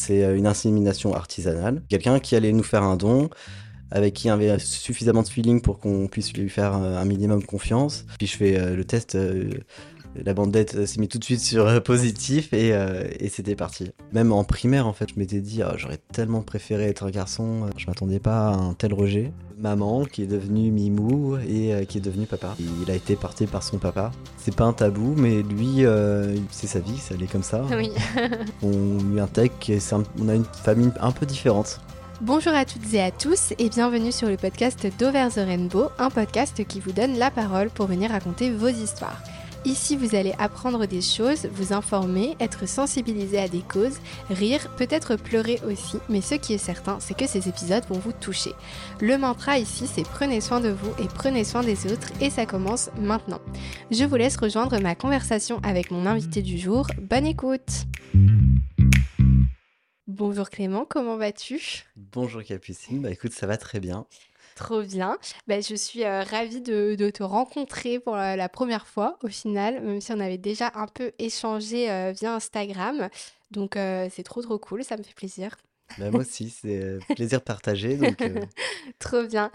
C'est euh, une insémination artisanale. Quelqu'un qui allait nous faire un don, avec qui il y avait suffisamment de feeling pour qu'on puisse lui faire un minimum confiance. Puis je fais euh, le test la bandette s'est mise tout de suite sur euh, positif euh, et, c'était parti. Même en primaire, en fait, je m'étais dit, oh, j'aurais tellement préféré être un garçon. Je m'attendais pas à un tel rejet. Maman qui est devenue Mimou et euh, qui est devenu papa. Il a été porté par son papa. C'est pas un tabou, mais lui, c'est sa vie, ça allait comme ça. Oui. on lui intègre qu'on a une famille un peu différente. Bonjour à toutes et à tous et bienvenue sur le podcast d'Over the Rainbow, un podcast qui vous donne la parole pour venir raconter vos histoires. Ici, vous allez apprendre des choses, vous informer, être sensibilisé à des causes, rire, peut-être pleurer aussi, mais ce qui est certain, c'est que ces épisodes vont vous toucher. Le mantra ici, c'est prenez soin de vous et prenez soin des autres, et ça commence maintenant. Je vous laisse rejoindre ma conversation avec mon invité du jour. Bonne écoute Bonjour Clément, comment vas-tu? Bonjour Capucine, bah écoute, ça va très bien. Trop bien. Bah, je suis euh, ravie de, te rencontrer pour la, première fois au final, même si on avait déjà un peu échangé euh, via Instagram. Donc euh, c'est trop trop cool, ça me fait plaisir. Bah, moi aussi, c'est plaisir partagé. Donc, Trop bien.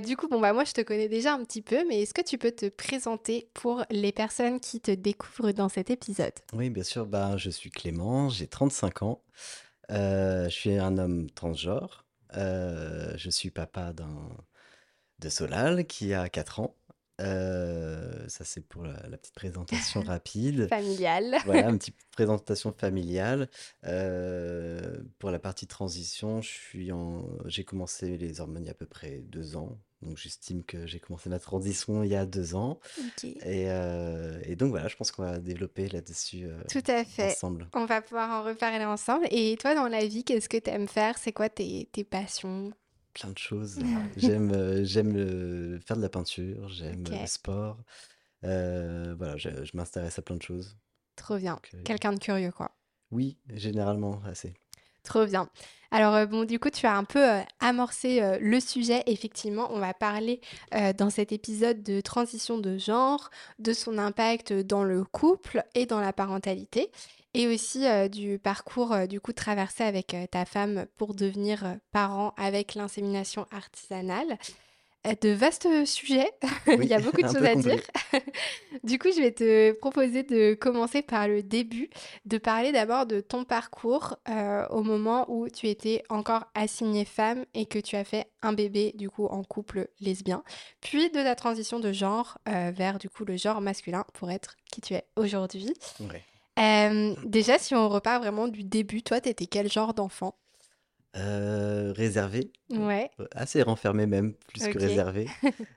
du coup, bon, bah, moi, je te connais déjà un petit peu, mais est-ce que tu peux te présenter pour les personnes qui te découvrent dans cet épisode? Oui, bien sûr. Bah, je suis Clément, j'ai 35 ans. je suis un homme transgenre. Euh, je suis papa de Solal qui a 4 ans. Euh, ça, c'est pour la, petite présentation rapide. Familiale. Voilà, une petite présentation familiale. Euh, pour la partie transition, j'ai commencé les hormones il y a à peu près deux ans. Donc, j'estime que j'ai commencé ma transition il y a deux ans. Et, euh, et, donc, voilà, je pense qu'on va développer là-dessus Tout à fait. ensemble. On va pouvoir en reparler ensemble. Et toi, dans la vie, qu'est-ce que tu aimes faire? C'est quoi tes, tes passions? Plein de choses. j'aime euh, j'aime faire de la peinture, j'aime le sport. Euh, voilà, je, m'intéresse à plein de choses. Trop bien. Euh, Quelqu'un de curieux, quoi. Oui, généralement, assez. Trop bien. Alors, bon, du coup, tu as un peu amorcé le sujet. Effectivement, on va parler dans cet épisode de transition de genre, de son impact dans le couple et dans la parentalité et aussi euh, du parcours euh, du coup traversé avec euh, ta femme pour devenir parent avec l'insémination artisanale. De vastes sujets, il y a beaucoup de choses à dire. du coup, je vais te proposer de commencer par le début, de parler d'abord de ton parcours au moment où tu étais encore assignée femme et que tu as fait un bébé du coup en couple lesbien, puis de ta transition de genre vers du coup le genre masculin pour être qui tu es aujourd'hui. Euh, déjà, si on repart vraiment du début, toi, t'étais quel genre d'enfant? Euh, réservé, Ouais, euh, assez renfermé même, plus que réservé,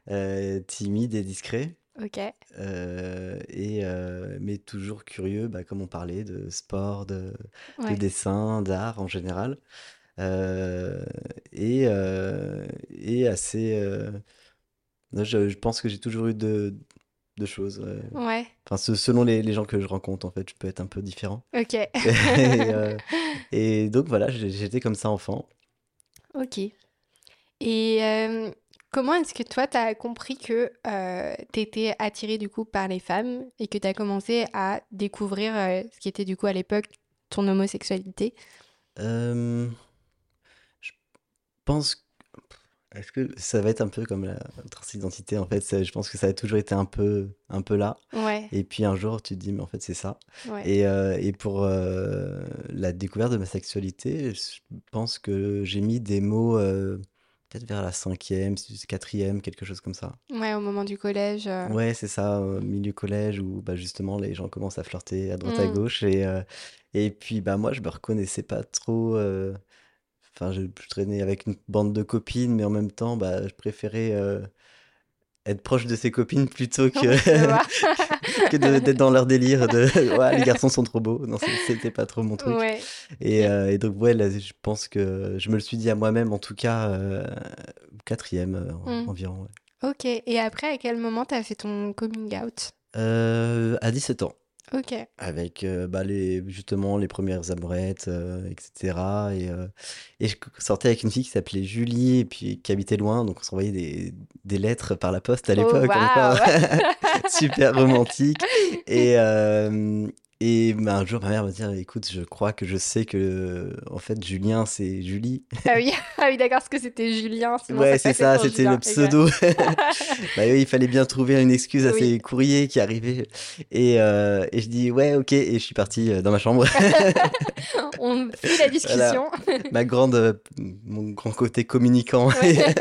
timide et discret, ok. et, mais toujours curieux, bah, comme on parlait, de sport, de, de dessin, d'art en général, et, et assez... je, je pense que j'ai toujours eu de, de choses. Ouais. Enfin, selon les, gens que je rencontre, en fait, je peux être un peu différent. Ok. Euh, et, donc voilà, j'étais comme ça enfant. Ok. Et euh, comment est-ce que toi, tu as compris que euh, tu étais attiré du coup par les femmes et que tu as commencé à découvrir ce qui était du coup à l'époque ton homosexualité? Je pense est-ce que ça va être un peu comme la transidentité en fait Je pense que ça a toujours été un peu, un peu là. Ouais. Et puis un jour, tu te dis, mais en fait, c'est ça. Et, euh, et, pour euh, la découverte de ma sexualité, je pense que j'ai mis des mots euh, peut-être vers la cinquième, quatrième, quelque chose comme ça. Ouais, au moment du collège. Ouais, c'est ça, au milieu collège où bah, justement les gens commencent à flirter à droite à mmh. gauche. Et, et puis bah, moi, je me reconnaissais pas trop Enfin, je, traînais avec une bande de copines, mais en même temps, bah, je préférais euh, être proche de ses copines plutôt que, que d'être dans leur délire de ouais, les garçons sont trop beaux. Non, c'était pas trop mon truc. Et, euh, et, donc, ouais, là, je pense que je me le suis dit à moi-même, en tout cas, euh, quatrième mmh. environ. Ok, et après, à quel moment tu as fait ton coming out? À 17 ans. Ok. Avec euh, bah, les, justement les premières amourettes, euh, etc. Et, euh, et je sortais avec une fille qui s'appelait Julie, et puis qui habitait loin, donc on s'envoyait des, des lettres par la poste à oh, l'époque. Oh, super romantique. Et, Et bah, un jour, ma mère me dit, écoute, je crois que je sais que, en fait, Julien, c'est Julie. Ah oui, ah oui d'accord, parce que c'était Julien. Sinon Ouais, c'est ça, c'était le pseudo. Bah oui, il fallait bien trouver une excuse à Oui. ces courriers qui arrivaient. Et, euh, et je dis, ouais, ok, et je suis parti euh, dans ma chambre. On fit la discussion. Ma grande, euh, mon grand côté communicant. Ouais.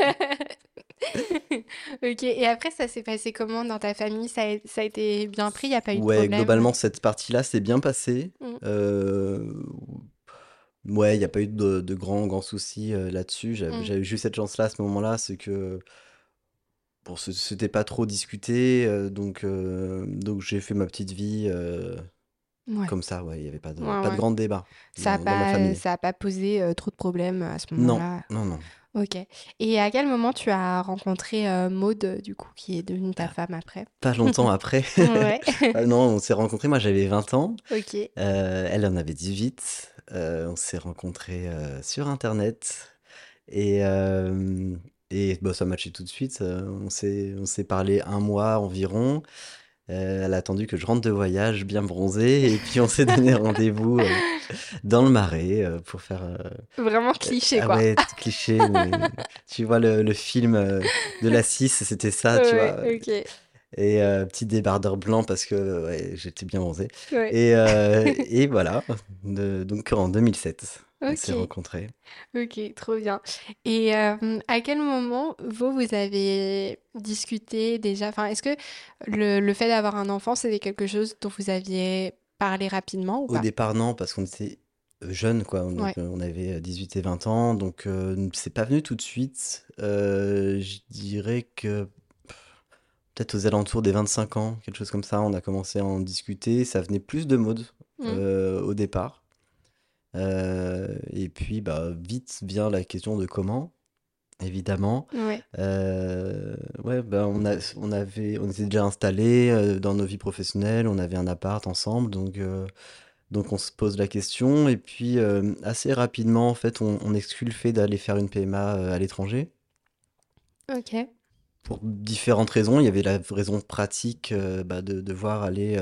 Ok, et après, ça s'est passé comment dans ta famille? Ça a, ça a été bien pris, il n'y a pas eu de Ouais, problème? globalement, cette partie-là s'est bien passée. Mm. Euh, ouais, il n'y a pas eu de, de grands, grands soucis euh, là-dessus. J'avais Mm. j'avais juste cette chance-là à ce moment-là, c'est que bon, ce- c'était pas trop discuté, euh, donc, donc j'ai fait ma petite vie Ouais. comme ça. Ouais, il n'y avait pas de, Ouais, pas de ouais. grand débat Ça n'a pas, famille. ça a pas posé euh, trop de problèmes à ce Non, moment-là? non, non. Ok. Et à quel moment tu as rencontré euh, Maud, euh, du coup, qui est devenue ta femme après? Pas longtemps après. Ouais. Ah non, on s'est rencontrés, moi j'avais 20 ans, Ok. euh, elle en avait 18. Euh, on s'est rencontrés euh, sur Internet et, euh, et bah, ça matchait tout de suite. Euh, on s'est parlé un mois environ. Euh, elle a attendu que je rentre de voyage bien bronzé et puis on s'est donné rendez-vous euh, dans le Marais euh, pour faire... Vraiment cliché, ah quoi. ouais, cliché, mais tu vois le, le film de la 6, c'était ça, tu vois. Et petit débardeur blanc parce que ouais, j'étais bien bronzé. Et, et voilà, De- donc en 2007, on s'est Ok. rencontrés. Ok, trop bien. Et euh, à quel moment vous, vous avez discuté déjà? Enfin, est-ce que le, le fait d'avoir un enfant, c'était quelque chose dont vous aviez parlé rapidement ou Au pas? départ, non, parce qu'on était jeunes, quoi. Donc, Ouais. euh, on avait 18 et 20 ans, donc euh, c'est pas venu tout de suite. Euh, je dirais que pff, peut-être aux alentours des 25 ans, quelque chose comme ça, on a commencé à en discuter. Ça venait plus de mode Mm. euh, au départ. Euh, et puis, bah, vite vient la question de comment, évidemment. Ouais. Euh, ouais, bah, on a, on avait, on était déjà installés euh, dans nos vies professionnelles, on avait un appart ensemble, donc, euh, donc on se pose la question. Et puis, assez rapidement, en fait, on, on exclut le fait d'aller faire une PMA à l'étranger. Ok. Pour différentes raisons. Il y avait la raison pratique bah, de devoir aller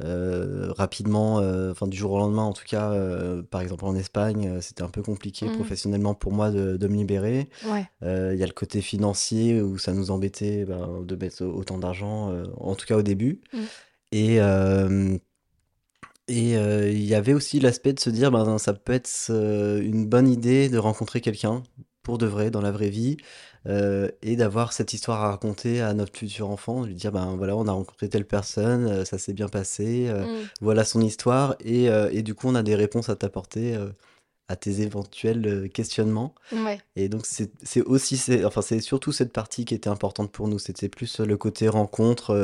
euh, rapidement, euh, enfin du jour au lendemain en tout cas, euh, par exemple en Espagne, c'était un peu compliqué Mm. professionnellement pour moi de, de me libérer. Ouais. Il y a le côté financier où ça nous embêtait ben, de mettre autant d'argent, en tout cas au début. Mm. Et et il y avait aussi l'aspect de se dire, ben, ça peut être une bonne idée de rencontrer quelqu'un pour de vrai dans la vraie vie euh, et d'avoir cette histoire à raconter à notre futur enfant, de lui dire, ben voilà, on a rencontré telle personne, euh, ça s'est bien passé, euh, Mm. voilà son histoire et, et du coup on a des réponses à t'apporter à tes éventuels questionnements. Ouais. Et donc c'est aussi, c'est enfin c'est surtout cette partie qui était importante pour nous. C'était plus le côté rencontre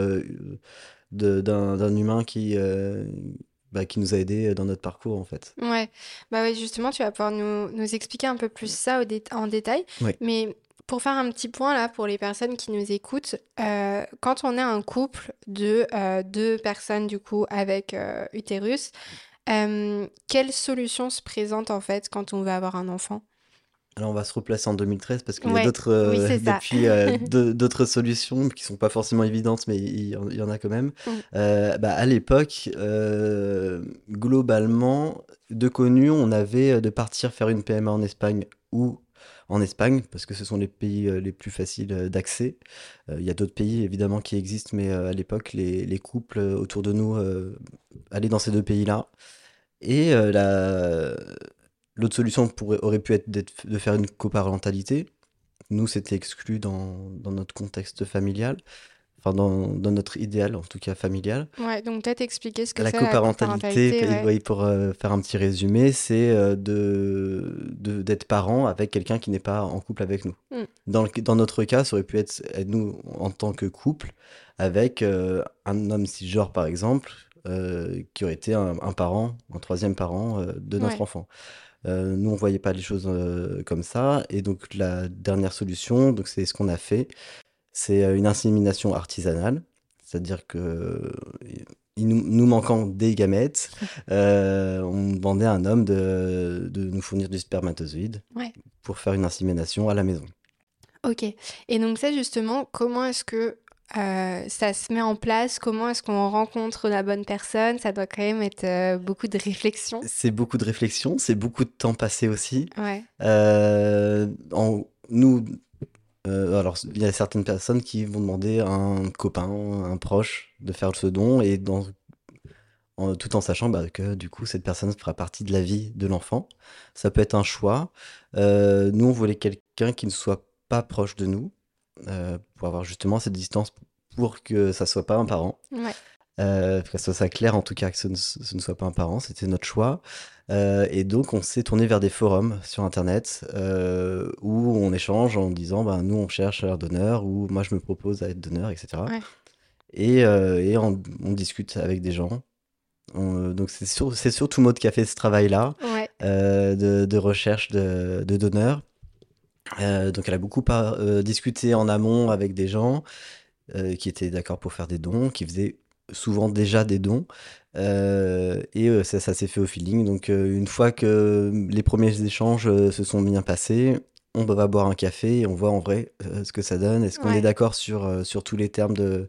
de- d'un d'un humain qui, bah, qui nous a aidés dans notre parcours en fait. Ouais, bah ouais, justement, tu vas pouvoir nous, nous expliquer un peu plus ça au dé- en détail. Oui. Mais pour faire un petit point là, pour les personnes qui nous écoutent, euh, quand on est un couple de euh, deux personnes du coup avec euh, utérus, euh, quelle solution se présente en fait quand on veut avoir un enfant? Alors on va se replacer en 2013 parce qu'il y a Ouais, d'autres euh, depuis euh, d'autres solutions qui sont pas forcément évidentes, mais il y, en- il y en a quand même. Mm. Euh, bah, à l'époque, globalement, de connu, on avait de partir faire une PMA en Espagne ou en Espagne, parce que ce sont les pays les plus faciles d'accès. Euh, Il y a d'autres pays évidemment qui existent, mais euh, à l'époque, les, les couples autour de nous euh, allaient dans ces deux pays-là. Et la... l'autre solution pourrait, aurait pu être de faire une coparentalité. Nous, c'était exclu dans, dans notre contexte familial, enfin dans, dans notre idéal, en tout cas familial. Ouais, donc peut-être expliquer ce que La c'est la coparentalité, coparentalité, ouais. oui, pour euh, faire un petit résumé, c'est euh, de, d'être parent avec quelqu'un qui n'est pas en couple avec nous. Mm. Dans, le- dans notre cas, ça aurait pu être, être nous en tant que couple avec euh, un homme cisgenre, par exemple, euh, qui aurait été un, un parent, un troisième parent euh, de notre Ouais. enfant. Euh, nous, on voyait pas les choses euh, comme ça. Et donc, la dernière solution, donc c'est ce qu'on a fait, c'est euh, une insémination artisanale. C'est-à-dire que il nous, nous manquant des gamètes, euh, on demandait à un homme de, de nous fournir du spermatozoïde Ouais. pour faire une insémination à la maison. Ok. Et donc ça justement, comment est-ce que euh, ça se met en place? Comment est-ce qu'on rencontre la bonne personne? Ça doit quand même être euh, beaucoup de réflexion. C'est beaucoup de réflexion, c'est beaucoup de temps passé aussi. Ouais. Euh, en- nous, alors il y a certaines personnes qui vont demander à un copain, un proche de faire ce don et dans, en- tout en sachant bah, que du coup cette personne fera partie de la vie de l'enfant. Ça peut être un choix. Nous, on voulait quelqu'un qui ne soit pas proche de nous euh, pour avoir justement cette distance pour que ça soit pas un parent. Ouais. Euh, que ça soit clair en tout cas que ce ne, ce ne soit pas un parent, c'était notre choix. Euh, et donc on s'est tourné vers des forums sur internet euh, où on échange en disant ben, nous on cherche un donneur ou moi je me propose à être donneur, etc. Ouais. Et, et on, on discute avec des gens. On- donc c'est sur, surtout qui a fait ce travail-là Ouais. de, de recherche de, de donneurs. Euh, donc elle a beaucoup par- euh, discuté en amont avec des gens euh, qui étaient d'accord pour faire des dons, qui faisaient souvent déjà des dons. Et ça, ça s'est fait au feeling. Donc une fois que les premiers échanges se sont bien passés, on va boire un café et on voit en vrai ce que ça donne. Est-ce qu'on Ouais. est d'accord sur, sur tous les termes de...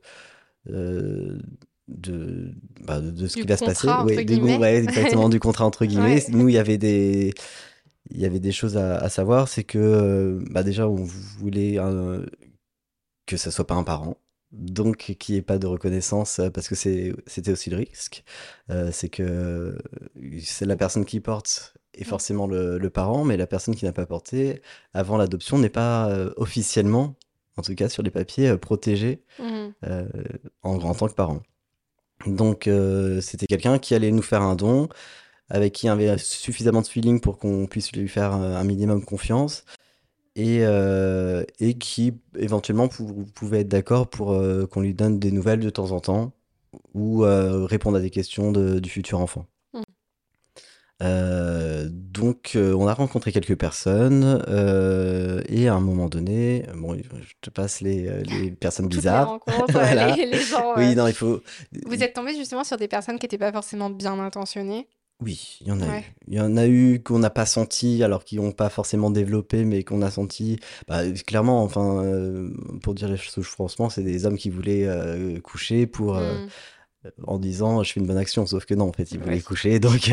de, bah, de, de ce Du qui va se passer? Ouais, des ouais, exactement, du contrat entre guillemets. Nous, il y avait des, il y avait des choses à, à savoir. C'est que, euh, bah, déjà, on voulait un- que ça soit pas un parent. Donc, qu'il n'y ait pas de reconnaissance, euh, parce que c'était aussi le risque. Euh, c'est que c'est la personne qui porte est forcément le, le parent, mais la personne qui n'a pas porté avant l'adoption n'est pas euh, officiellement, en tout cas sur les papiers, protégée euh, en, en tant que parent. Donc, c'était quelqu'un qui allait nous faire un don, avec qui il y avait suffisamment de feeling pour qu'on puisse lui faire euh, un minimum confiance, et, euh, et qui éventuellement pou- pouvait être d'accord pour euh, qu'on lui donne des nouvelles de temps en temps, ou euh, répondre à des questions de- du futur enfant. Euh, donc, on a rencontré quelques personnes, et à un moment donné, bon, je te passe les, les personnes les bizarres. rencontres, euh, Voilà. les, les gens. Oui, non, il faut. Vous êtes tombé justement sur des personnes qui n'étaient pas forcément bien intentionnées. Oui, il y en a Ouais. eu. Il y en a eu qu'on n'a pas senti, alors qu'ils n'ont pas forcément développé, mais qu'on a senti. Bah, clairement, enfin, euh, pour dire les choses franchement, c'est des hommes qui voulaient euh, coucher pour, euh, Mhm. en disant je fais une bonne action, sauf que non, en fait, ils voulaient Ouais. coucher, donc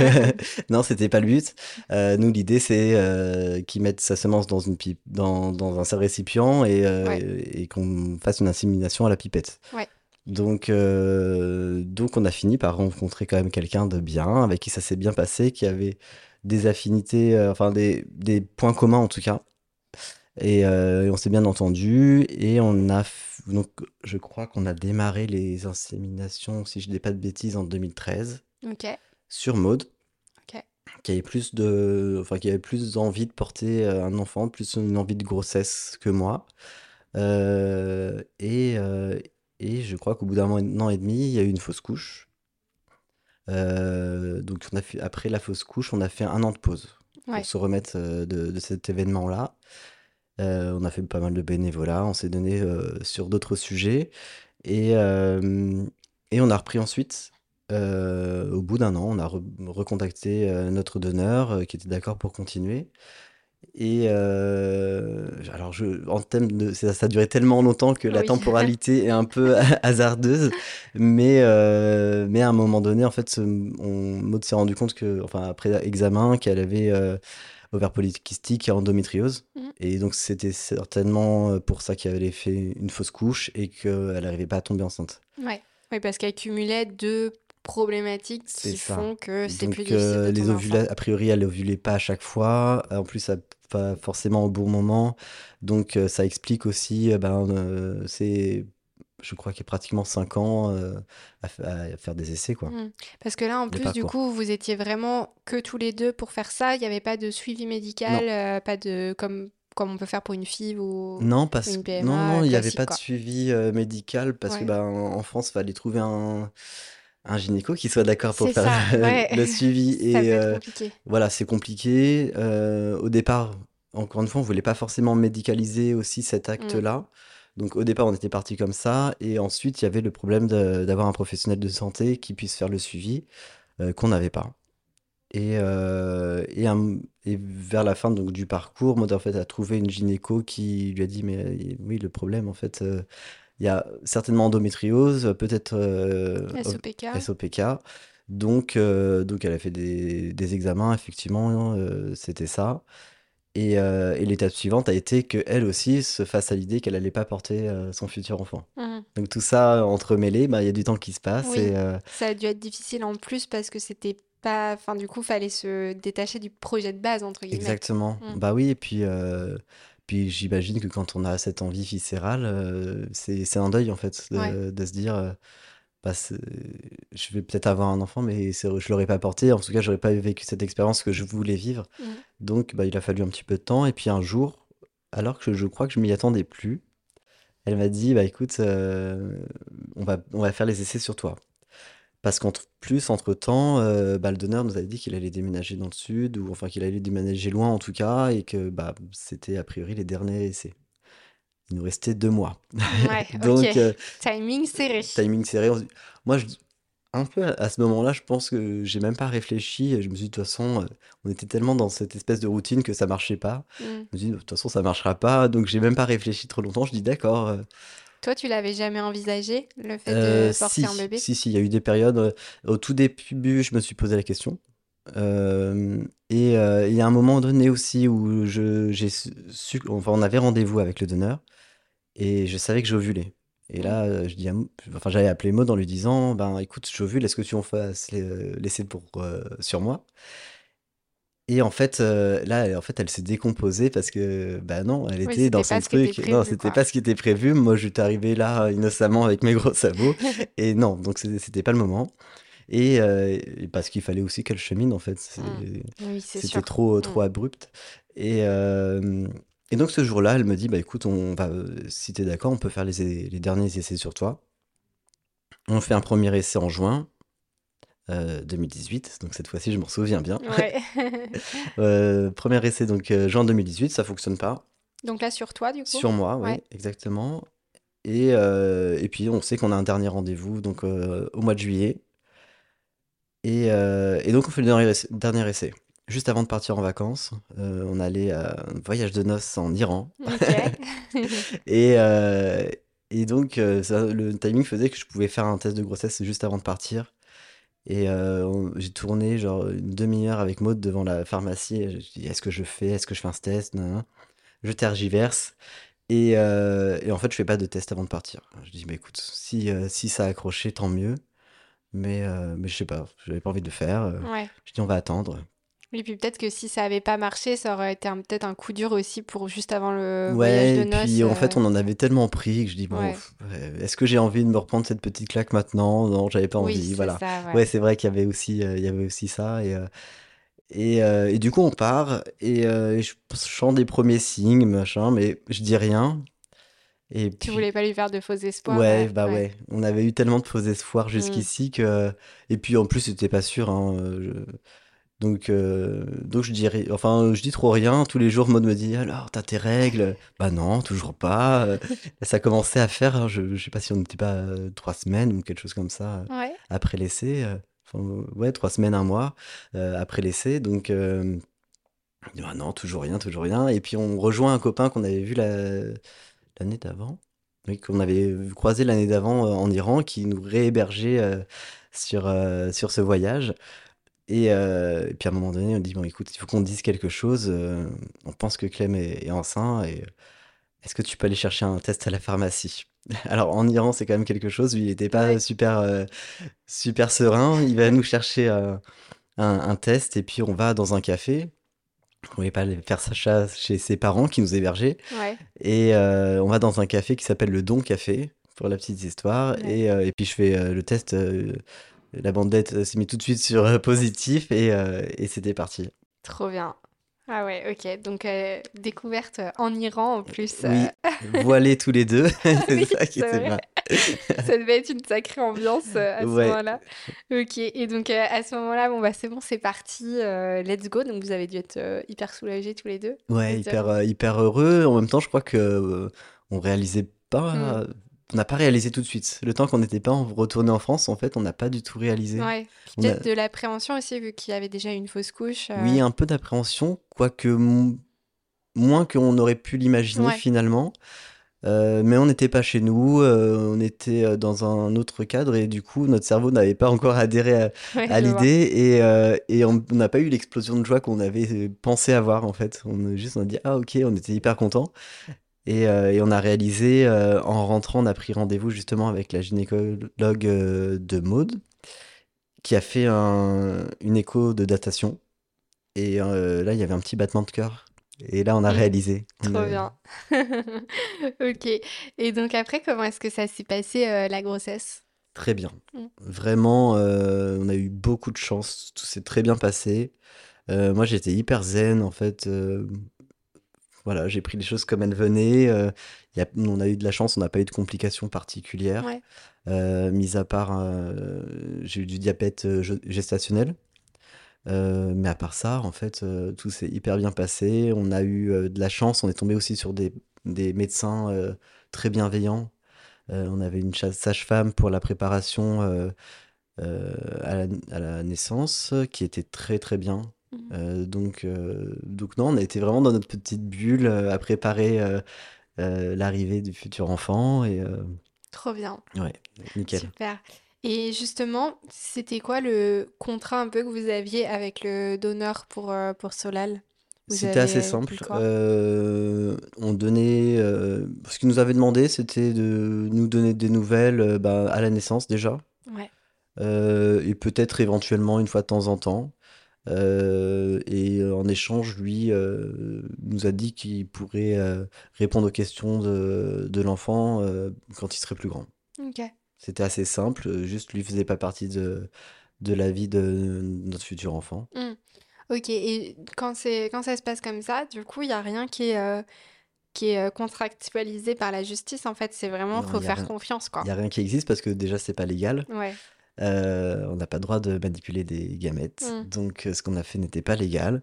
non, c'était pas le but. Nous, l'idée, c'est qu'ils mettent sa semence dans une pipe, dans, dans un seul récipient et, Ouais. et qu'on fasse une insémination à la pipette. Ouais. Donc, euh, donc, on a fini par rencontrer quand même quelqu'un de bien, avec qui ça s'est bien passé, qui avait des affinités, euh, enfin des, des points communs en tout cas. Et, euh, et on s'est bien entendu. Et on a, donc, je crois qu'on a démarré les inséminations, si je dis pas de bêtises, en 2013 Ok. sur Maud, Ok. qui avait plus de, enfin, qui avait plus envie de porter un enfant, plus une envie de grossesse que moi. Euh, et, euh, et je crois qu'au bout d'un an et demi, il y a eu une fausse couche. Euh, donc on a fait, après la fausse couche, on a fait un an de pause Ouais. pour se remettre euh, de, de cet événement-là. Euh, on a fait pas mal de bénévolat, on s'est donné euh, sur d'autres sujets. Et, et on a repris ensuite. au bout d'un an, on a re- recontacté notre donneur qui était d'accord pour continuer. Et euh, alors, je, en thème de, ça, ça a duré tellement longtemps que la Oui. temporalité est un peu hasardeuse, mais, euh, mais à un moment donné, en fait, on, Maud s'est rendu compte que, enfin, après examen, qu'elle avait euh, ovaire polykystique et endométriose. Mhm. Et donc, c'était certainement euh, pour ça qu'elle avait fait une fausse couche et qu'elle n'arrivait pas à tomber enceinte. Ouais. Oui, parce qu'elle cumulait deux problématiques qui ça. font que c'est plus difficile euh, de les ovula- a priori, elle ovulait pas à chaque fois. En plus, ça- pas forcément au bon moment. Donc, euh, ça explique aussi, euh, ben, euh, c'est, je crois qu'il y a pratiquement 5 ans euh, à, fa- à faire des essais, quoi. Mm. Parce que là, en plus, du coup, vous étiez vraiment que tous les deux pour faire ça. Il n'y avait pas de suivi médical, euh, pas de comme comme on peut faire pour une FIV ou Non, parce une PMA non, non, il n'y avait pas de suivi euh, médical parce que Ouais. ben, en France, il fallait trouver un, un gynéco qui soit d'accord pour faire ça, le, ouais. le suivi. Ça Et euh, voilà, c'est compliqué. Euh, au départ, encore une fois, on voulait pas forcément médicaliser aussi cet Mm. acte-là. Donc au départ, on était parti comme ça. Et ensuite, il y avait le problème d'avoir un professionnel de santé qui puisse faire le suivi euh, qu'on n'avait pas. Et, et, un- et vers la fin donc, du parcours, Maud en fait a trouvé une gynéco qui lui a dit mais oui le problème en fait il y a certainement endométriose, peut-être SOPK. SOPK. Donc, donc elle a fait des, des examens, effectivement, c'était ça. Et, et l'étape suivante a été qu'elle aussi se fasse à l'idée qu'elle allait pas porter son futur enfant. Mmh. Donc tout ça entremêlé, bah, il y a du temps qui se passe. Oui, Et, ça a dû être difficile en plus parce que c'était pas. Enfin, du coup, fallait se détacher du projet de base, entre guillemets. exactement. Mm. Bah oui, et puis, puis j'imagine que quand on a cette envie viscérale, c'est, c'est un deuil en fait, de, Ouais. de se dire, bah, c'est- je vais peut-être avoir un enfant, mais je l'aurais pas porté. En tout cas, j'aurais pas vécu cette expérience que je voulais vivre. Mm. Donc, bah, il a fallu un petit peu de temps. Et puis un jour, alors que je crois que je m'y attendais plus, elle m'a dit, bah écoute, euh, on va, on va faire les essais sur toi. Parce qu'en plus, entre-temps, euh, bah, le donneur nous avait dit qu'il allait déménager dans le sud, ou enfin qu'il allait déménager loin en tout cas, et que bah, c'était a priori les derniers essais. Il nous restait deux mois. Ouais, Donc, euh, Timing serré. timing serré. on Moi, je, un peu à, ce moment-là, je pense que j'ai même pas réfléchi. Je me suis dit, de toute façon, euh, on était tellement dans cette espèce de routine que ça marchait pas. Mm. Je me suis dit, de toute façon, ça marchera pas. Donc, j'ai même pas réfléchi trop longtemps. Je dis, d'accord. Euh, Toi, tu l'avais jamais envisagé, le fait Euh, de porter si, un bébé? si, si, il y a eu des périodes. euh, au tout début, je me suis posé la question. Euh, et euh, il y a un moment donné aussi où je, j'ai su, enfin, on avait rendez-vous avec le donneur et je savais que j'ovulais. Et là, euh, je dis, à Mo- enfin, j'avais appelé Maud en lui disant, ben, écoute, j'ovule, est-ce que tu en fasses les- l'essai pour euh, sur moi? Et en fait, euh, là, elle- en fait, elle s'est décomposée parce que, bah non, elle Oui, était dans c'était son truc. Non, prévu, c'était quoi. pas ce qui était prévu. Moi, je suis arrivé là innocemment avec mes gros sabots. Et non, donc c'était c'était pas le moment. Et, euh, et parce qu'il fallait aussi qu'elle chemine, en fait. C'est- Mm. Oui, C'était trop, trop abrupt. Et, euh, et donc ce jour-là, elle me dit, bah écoute, on si t'es d'accord, on peut faire les, les derniers essais sur toi. On fait un premier essai en juin euh, 2018, donc cette fois-ci, je m'en souviens bien. Ouais. Euh, premier essai, donc euh, juin 2018, ça fonctionne pas. Donc là, sur toi, du coup? Sur moi, oui, Ouais. exactement. Et, euh, et puis on sait qu'on a un dernier rendez-vous, donc euh, au mois de juillet. Et, euh, et donc on fait le dernier essai, dernier essai. Juste avant de partir en vacances, euh, on allait à un voyage de noces en Iran. Et, euh, et donc euh, ça- le timing faisait que je pouvais faire un test de grossesse juste avant de partir. Et euh, j'ai tourné genre une demi-heure avec Maud devant la pharmacie. Et je dis, est-ce que je fais, est-ce que je fais un test? Nan. Je tergiverse. Et, euh, et en fait, je fais pas de test avant de partir. Je dis, bah écoute, si, euh, si ça a accroché, tant mieux. Mais, mais je sais pas, j'avais pas envie de le faire. Ouais. Je dis, on va attendre. Et puis peut-être que si ça avait pas marché, ça aurait été peut-être un coup dur aussi pour juste avant le voyage Ouais, de et noces. puis en fait, euh, on en avait tellement pris que je dis, bon, Ouais. ouais, est-ce que j'ai envie de me reprendre cette petite claque maintenant? Non, j'avais pas Oui, envie, c'est voilà. ça, ouais. Ouais, c'est vrai qu'il y avait aussi, euh, il y avait aussi ça. Et, euh, et, euh, et du coup, on part et, euh, et je chante des premiers signes, machin, mais je dis rien. Et Tu puis, voulais pas lui faire de faux espoirs. ouais, euh, bah ouais. ouais, on avait eu tellement de faux espoirs Mm. jusqu'ici que. Et puis en plus, c'était pas sûr. hein, euh, je- Donc, euh, donc je enfin, je dis trop rien. Tous les jours, Maud me dit, alors, t'as tes règles? Bah non, toujours pas. Euh, Ça commençait à faire, hein, je, je sais pas si on n'était pas euh, trois semaines ou quelque chose comme ça Ouais. après l'essai. Enfin, ouais, trois semaines, un mois euh, après l'essai. Donc, euh, je dis, ah non, toujours rien, toujours rien. Et puis on rejoint un copain qu'on avait vu la- l'année d'avant. Oui, qu'on avait croisé l'année d'avant en Iran, qui nous réhébergeait sur, sur ce voyage. Et, euh, et puis à un moment donné, on dit, bon, écoute, il faut qu'on dise quelque chose. euh, on pense que Clem est, est enceint. Et est-ce que tu peux aller chercher un test à la pharmacie? Alors en Iran, c'est quand même quelque chose. Lui, il n'était pas Ouais. super, euh, super serein. Il va nous chercher euh, un, un test et puis on va dans un café. On voulait pas aller faire sa chasse chez ses parents qui nous hébergeaient. Ouais. Et euh, on va dans un café qui s'appelle le Don Café, pour la petite histoire. Ouais. Et, euh, et puis je fais euh, le test. La bandette s'est mise tout de suite sur euh, positif et, euh, et c'était parti. Trop bien. Ah ouais, ok. Donc, euh, découverte en Iran en plus. Oui, euh, voilés tous les deux, c'est Oui, ça qui était bien. Ça devait être une sacrée ambiance euh, à ce moment-là. Ok. Et donc, à ce moment-là, bon, bah, c'est bon, c'est parti. let's go. Donc, vous avez dû être hyper soulagés tous les deux. Ouais, hyper, hyper heureux. En même temps, je crois que on réalisait pas, Mm. On n'a pas réalisé tout de suite. Le temps qu'on n'était pas retourné en France, en fait, on n'a pas du tout réalisé. Ouais. On a- peut-être de l'appréhension aussi, vu qu'il y avait déjà une fausse couche. euh, Oui, un peu d'appréhension, quoique moins qu'on aurait pu l'imaginer Ouais. finalement. Euh, mais on n'était pas chez nous, euh, on était dans un autre cadre et du coup notre cerveau n'avait pas encore adhéré à, Ouais, l'idée et, euh, et on n'a pas eu l'explosion de joie qu'on avait pensé avoir en fait. On a juste on a dit ah ok, on était hyper content et, euh, et on a réalisé euh, en rentrant, on a pris rendez-vous justement avec la gynécologue euh, de Maude qui a fait un- une écho de datation et euh, là il y avait un petit battement de cœur et là on a Mm. réalisé. Trop bien. Ok. Et donc après, comment est-ce que ça s'est passé la grossesse? Très bien. Mm. Vraiment, on a eu beaucoup de chance. Tout s'est très bien passé. Moi, j'étais hyper zen, en fait. Voilà, j'ai pris les choses comme elles venaient. euh, y a- on a eu de la chance, on n'a pas eu de complications particulières. Ouais. Euh, mis à part, euh, j'ai eu du diabète ge- gestationnel. Mais à part ça, en fait, tout s'est hyper bien passé. On a eu de la chance. On est tombé aussi sur des, des médecins très bienveillants. On avait une sage-femme pour la préparation à la, à la naissance qui était très très bien. Mhm. Euh, donc, euh, donc non, on a été vraiment dans notre petite bulle euh, à préparer l'arrivée du futur enfant et Trop bien. ouais, nickel. Super. Et justement, c'était quoi le contrat un peu que vous aviez avec le donneur pour, pour Solal? C'était assez simple. on donnait. ce qu'il nous avait demandé, c'était de nous donner des nouvelles ben, à la naissance déjà, Ouais. et peut-être éventuellement une fois de temps en temps. Euh, et euh, en échange, lui euh, nous a dit qu'il pourrait répondre aux questions de, de l'enfant quand il serait plus grand. Ok. C'était assez simple, juste lui faisait pas partie de, de la vie de notre futur enfant. Hmm. Ok. Et quand c'est quand ça se passe comme ça, du coup, il n'y a rien qui est, euh, qui est contractualisé par la justice. En fait, c'est vraiment, faut il a faire rien. confiance, Il n'y a rien qui existe parce que déjà, c'est pas légal. Ouais. Euh, on n'a pas le droit de manipuler des gamètes. Hmm. Donc, euh, ce qu'on a fait n'était pas légal.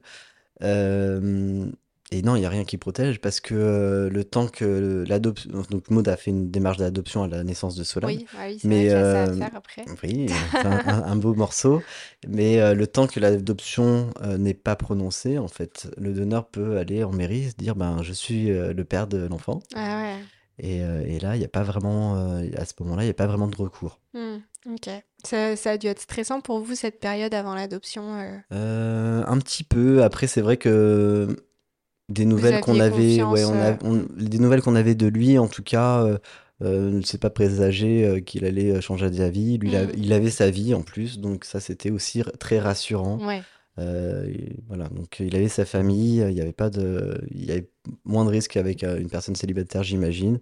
Euh, et non, il n'y a rien qui protège parce que euh, le temps que l'adoption. Donc, Maud a fait une démarche d'adoption à la naissance de Solal. Oui, ah oui, Mais qu'il y a ça à faire après. oui, un, beau morceau. Mais euh, le temps que l'adoption n'est pas prononcée, en fait, le donneur peut aller en mairie se dire ben, Je suis le père de l'enfant. Ah ouais. Et, et là, il n'y a pas vraiment. à ce moment-là, il n'y a pas vraiment de recours. Hmm. Ok. Ça, ça a dû être stressant pour vous cette période avant l'adoption. euh? Euh, un petit peu. Après, c'est vrai que des nouvelles qu'on avait, ouais, confiance, on a, euh, on- des nouvelles qu'on avait de lui, en tout cas, euh, ne s'est pas présagé qu'il allait changer d'avis. Lui, il, Mm. il avait sa vie en plus, donc ça, c'était aussi très rassurant. Ouais. Et voilà, donc il avait sa famille, il y avait pas de, il y avait moins de risques avec une personne célibataire, j'imagine.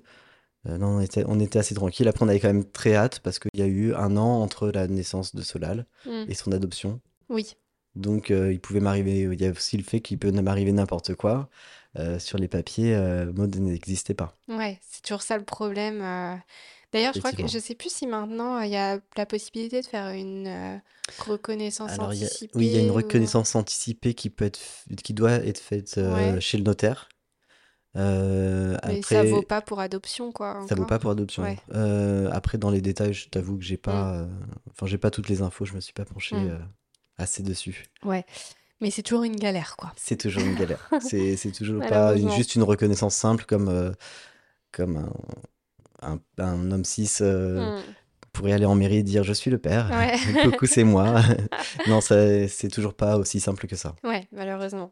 Euh, non, on était, on était assez tranquille. Après, on avait quand même très hâte parce qu'il y a eu un an entre la naissance de Solal Hmm. et son adoption. Oui. Donc, euh, il pouvait m'arriver. Il y a aussi le fait qu'il peut m'arriver n'importe quoi. Euh, sur les papiers, mode n'existait pas. Ouais, c'est toujours ça le problème. D'ailleurs, je crois que je sais plus si maintenant il y a la possibilité de faire une reconnaissance Alors, a, anticipée oui, il y a une ou... reconnaissance anticipée qui peut être, qui doit être faite Ouais. chez le notaire. Euh, Mais ça vaut après, pas pour adoption, quoi, ça vaut encore. pas pour adoption. Ouais. Euh, après, dans les détails, je t'avoue que j'ai pas, euh, enfin, j'ai pas toutes les infos. Je me suis pas penché euh, assez dessus. Ouais. Mais c'est toujours une galère, quoi. C'est toujours une galère. C'est, toujours pas une- juste une reconnaissance simple comme, comme un, un, un homme cis. Hmm. pourrait aller en mairie et dire je suis le père, Ouais. coucou c'est moi. non, c'est toujours pas aussi simple que ça. Ouais, malheureusement.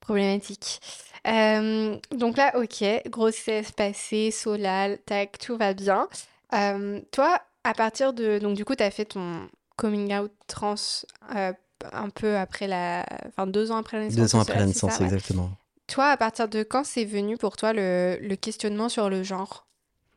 Problématique. Euh, donc là, ok, grossesse passée, Solal, tac, tout va bien. Euh, toi, à partir de... Donc du coup, tu as fait ton coming out trans euh, un peu après la... Enfin, deux ans après la naissance Deux de ans après la naissance, ça, ouais. exactement. Toi, à partir de quand c'est venu pour toi le, le questionnement sur le genre,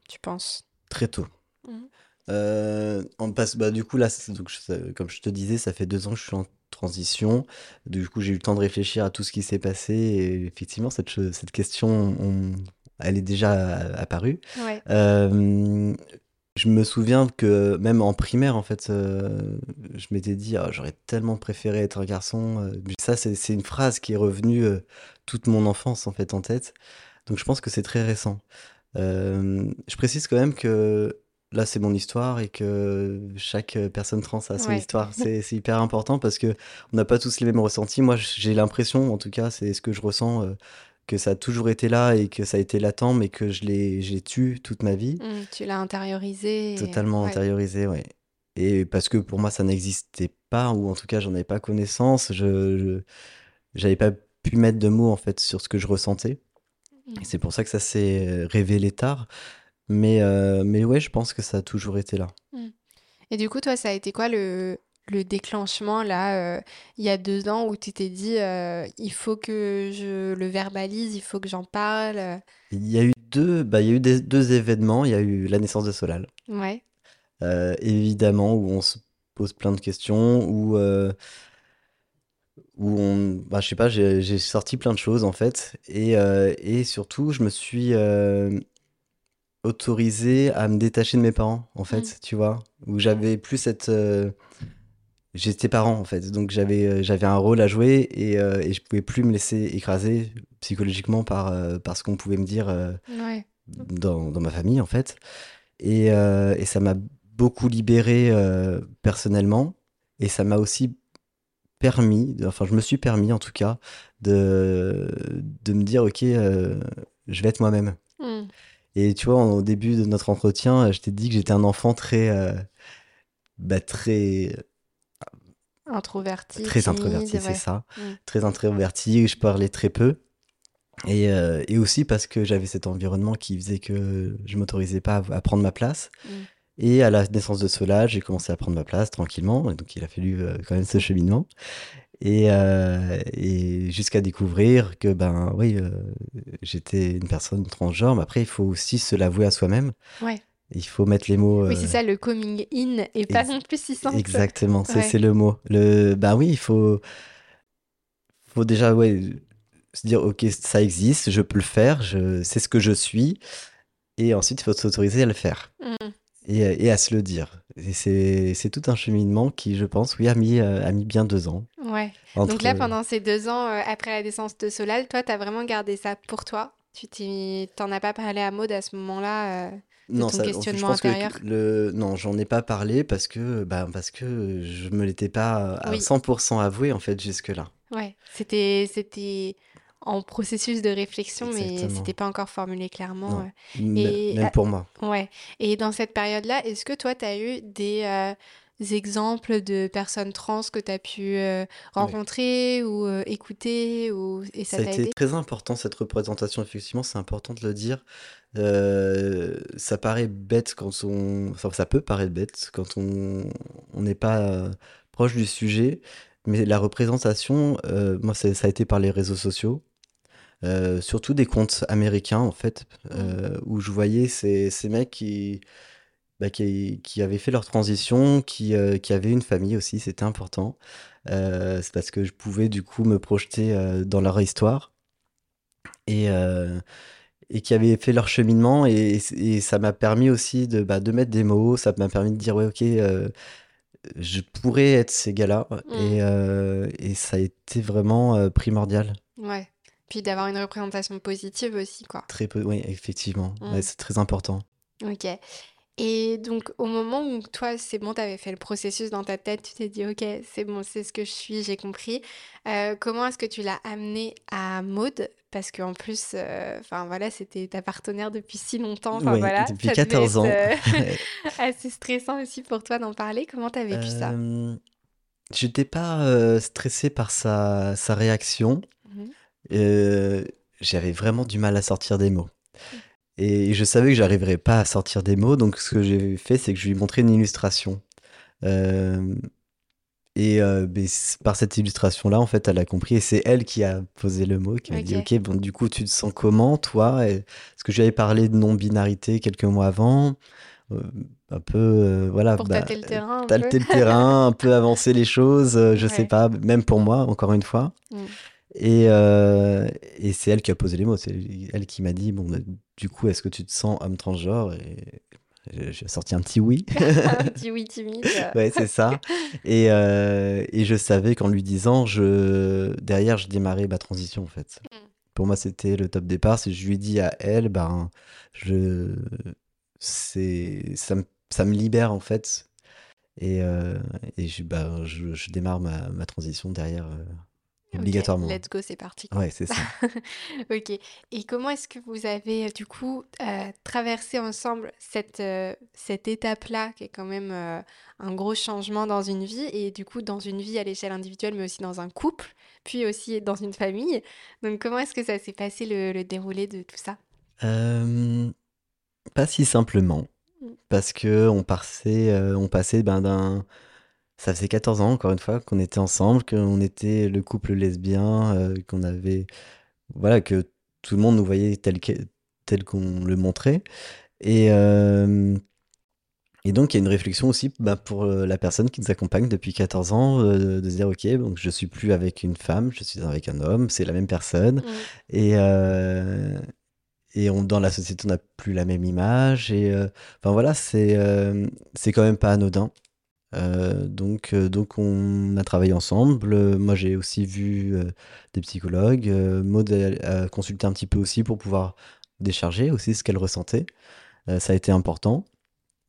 tu penses? Très tôt. Mhm. Euh, on passe, bah, du coup, là, donc, je- comme je te disais, ça fait deux ans que je suis en transition. Du coup, j'ai eu le temps de réfléchir à tout ce qui s'est passé. Et effectivement, cette, chose- cette question, on- elle est déjà apparue. Ouais. Euh, je me souviens que même en primaire, en fait, euh, je m'étais dit, Ah, j'aurais tellement préféré être un garçon. euh. Ça, c'est une phrase qui est revenue euh, toute mon enfance, en fait, en tête. Donc, je pense que c'est très récent. Je précise quand même que là, c'est mon histoire et que chaque personne trans a son Ouais. histoire. C'est hyper important parce que on n'a pas tous les mêmes ressentis. Moi, j'ai l'impression, en tout cas, c'est ce que je ressens. euh, que ça a toujours été là et que ça a été latent, mais que je l'ai, tu toute ma vie. Mmh, tu l'as intériorisé. Totalement intériorisé, ouais. Et parce que pour moi, ça n'existait pas, ou en tout cas, j'en avais pas connaissance. Je, j'avais pas pu mettre de mots en fait sur ce que je ressentais. Mmh. c'est pour ça que ça s'est révélé tard. Mais, euh, mais ouais, je pense que ça a toujours été là. Mmh. Et du coup, toi, ça a été quoi le, le déclenchement là, euh, il y a deux ans, où tu t'es dit, euh, il faut que je le verbalise, il faut que j'en parle Il y a eu deux, bah, il y a eu des, deux événements. Il y a eu la naissance de Solal. Ouais. évidemment, où on se pose plein de questions, où où on, bah, je sais pas, j'ai sorti plein de choses en fait, et, euh, et surtout, je me suis euh, autorisé à me détacher de mes parents en fait, mmh. tu vois, où j'avais plus cette, euh, j'étais parent en fait, donc j'avais j'avais un rôle à jouer et, et je pouvais plus me laisser écraser psychologiquement par, par ce qu'on pouvait me dire dans, dans, ma famille en fait, et, et ça m'a beaucoup libéré personnellement, et ça m'a aussi permis, enfin je me suis permis en tout cas, de, de me dire ok, euh, je vais être moi-même. Hmm. Et tu vois, au début de notre entretien, je t'ai dit que j'étais un enfant très, euh, bah, très introverti, très introverti, c'est ça, hmm. très introverti. Je parlais très peu. Et, euh, et aussi parce que j'avais cet environnement qui faisait que je m'autorisais pas à, prendre ma place. Hmm. Et à la naissance de Sola, j'ai commencé à prendre ma place tranquillement. Et donc il a fallu euh, quand même ce cheminement. Et, euh, et jusqu'à découvrir que ben oui, euh, j'étais une personne transgenre. Mais après, il faut aussi se l'avouer à soi-même. Ouais. Il faut mettre les mots. Oui, c'est ça, le coming in et pas non plus si simple. Exactement, c'est le mot. Le, ben oui, il faut, faut déjà ouais, se dire ok, ça existe, je peux le faire, je, c'est ce que je suis. Et ensuite, il faut s'autoriser à le faire. Mmh et, à se le dire. C'est tout un cheminement qui, je pense, oui, a mis, euh, a mis bien deux ans. Ouais. Donc là, pendant ces deux ans, euh, après la naissance de Solal, toi, tu as vraiment gardé ça pour toi? Tu t'en as pas parlé à Maud à ce moment-là euh, de non, ton questionnement intérieur? le... Non, j'en ai pas parlé parce que, bah, parce que je me l'étais pas à 100% avoué, en fait, jusque-là. Ouais, c'était en processus de réflexion, mais c'était pas encore formulé clairement. Et, Même pour moi. Ouais. Et dans cette période-là, est-ce que toi, tu as eu des, euh, exemples de personnes trans que tu as pu euh, rencontrer ou euh, écouter ou... et ça, ça a été très important cette représentation, effectivement, c'est important de le dire. ça paraît bête quand on. Enfin, ça peut paraître bête quand on n'est pas proche du sujet. Mais la représentation, moi, ça a été par les réseaux sociaux. Euh, surtout des comptes américains, en fait, euh, où je voyais ces, ces mecs qui, bah, qui, qui, avaient fait leur transition, qui, euh, qui avaient une famille aussi, c'était important. c'est parce que je pouvais du coup me projeter dans leur histoire. Et, et qui avaient fait leur cheminement, et, et ça m'a permis aussi de, bah, de mettre des mots, ça m'a permis de dire, ouais, ok, je pourrais être ces gars-là, et, mmh. et ça a été vraiment primordial. Ouais. Puis d'avoir une représentation positive aussi, quoi. Très peu, oui, effectivement. Mm. c'est très important. Ok. Et donc, au moment où toi, c'est bon, tu avais fait le processus dans ta tête, tu t'es dit, ok, c'est bon, c'est ce que je suis, j'ai compris. Euh, comment est-ce que tu l'as amené à Maude? Parce qu'en plus, euh, enfin voilà, c'était ta partenaire depuis si longtemps. Oui, voilà, depuis 14 ans. Euh, assez stressant aussi pour toi d'en parler. Comment tu as vécu ça? J'étais pas stressé par sa, sa réaction. Euh, j'avais vraiment du mal à sortir des mots. Et je savais que j'arriverais pas à sortir des mots, donc ce que j'ai fait, c'est que je lui ai montré une illustration. Euh, et euh, par cette illustration-là, en fait, elle a compris, et c'est elle qui a posé le mot, qui a dit, ok, bon, du coup, tu te sens comment, toi? Est-ce que j'avais parlé de non-binarité quelques mois avant un peu voilà pour bah, tâter le terrain tâter le terrain un peu avancer les choses je sais pas même pour moi encore une fois mm. Et, euh, et c'est elle qui a posé les mots. C'est elle qui m'a dit Bon, bah, du coup, est-ce que tu te sens homme transgenre? Et j'ai sorti un petit oui. un petit oui timide. ouais, c'est ça. Et, euh, et, je savais qu'en lui disant, je... derrière, je démarrais ma transition en fait. Mm. Pour moi, c'était le top départ. Si je lui dis à elle, ben, je... c'est... Ça, me... ça me libère en fait. Et, euh, et je, je, je, démarre ma, ma transition derrière obligatoirement. let's go, c'est parti, Ouais, c'est ça. OK et comment est-ce que vous avez, du coup, heu, traversé ensemble cette, heu, cette étape-là qui est quand même, un gros changement dans une vie et du coup dans une vie à l'échelle individuelle, mais aussi dans un couple, puis aussi dans une famille? Donc comment est-ce que ça s'est passé le le déroulé de tout ça? Pas si simplement, Mmh. parce qu'on passait, heu, on passait, ben, d'un ça faisait 14 ans encore une fois qu'on était ensemble, qu'on était le couple lesbien, heu, qu'on avait voilà, que tout le monde nous voyait tel qu'on le montrait et hem et donc il y a une réflexion aussi, bah, pour, heu, la personne qui nous accompagne depuis 14 ans, de se dire: «OK, donc je suis plus avec une femme, je suis avec un homme, c'est la même personne Mmh. et et on dans la société, on n'a plus la même image» et enfin voilà, c'est, c'est quand même pas anodin. Donc heu, donc on a travaillé ensemble, moi j'ai aussi vu, heu, des psychologues, Maud a consulté un petit peu aussi pour pouvoir décharger aussi ce qu'elle ressentait. Ça a été important.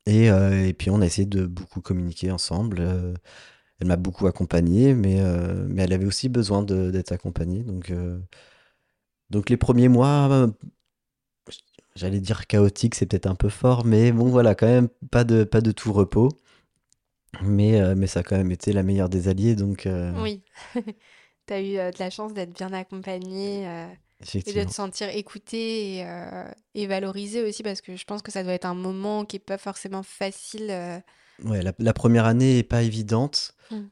Et puis on a essayé de beaucoup communiquer ensemble, elle m'a beaucoup accompagné mais mais elle avait aussi besoin d'être accompagnée. Donc donc les premiers mois, j'allais dire chaotiques, c'est peut-être un peu fort mais bon voilà, quand même pas de pas de tout repos. Mais heu, mais ça a quand même été la meilleure des alliées donc heu, Oui. Tu as eu, heu, de la chance d'être bien accompagnée, et de te sentir écoutée et et valorisée aussi parce que je pense que ça doit être un moment qui est pas forcément facile, heu Ouais, la la 1 année est pas évidente, Mmh.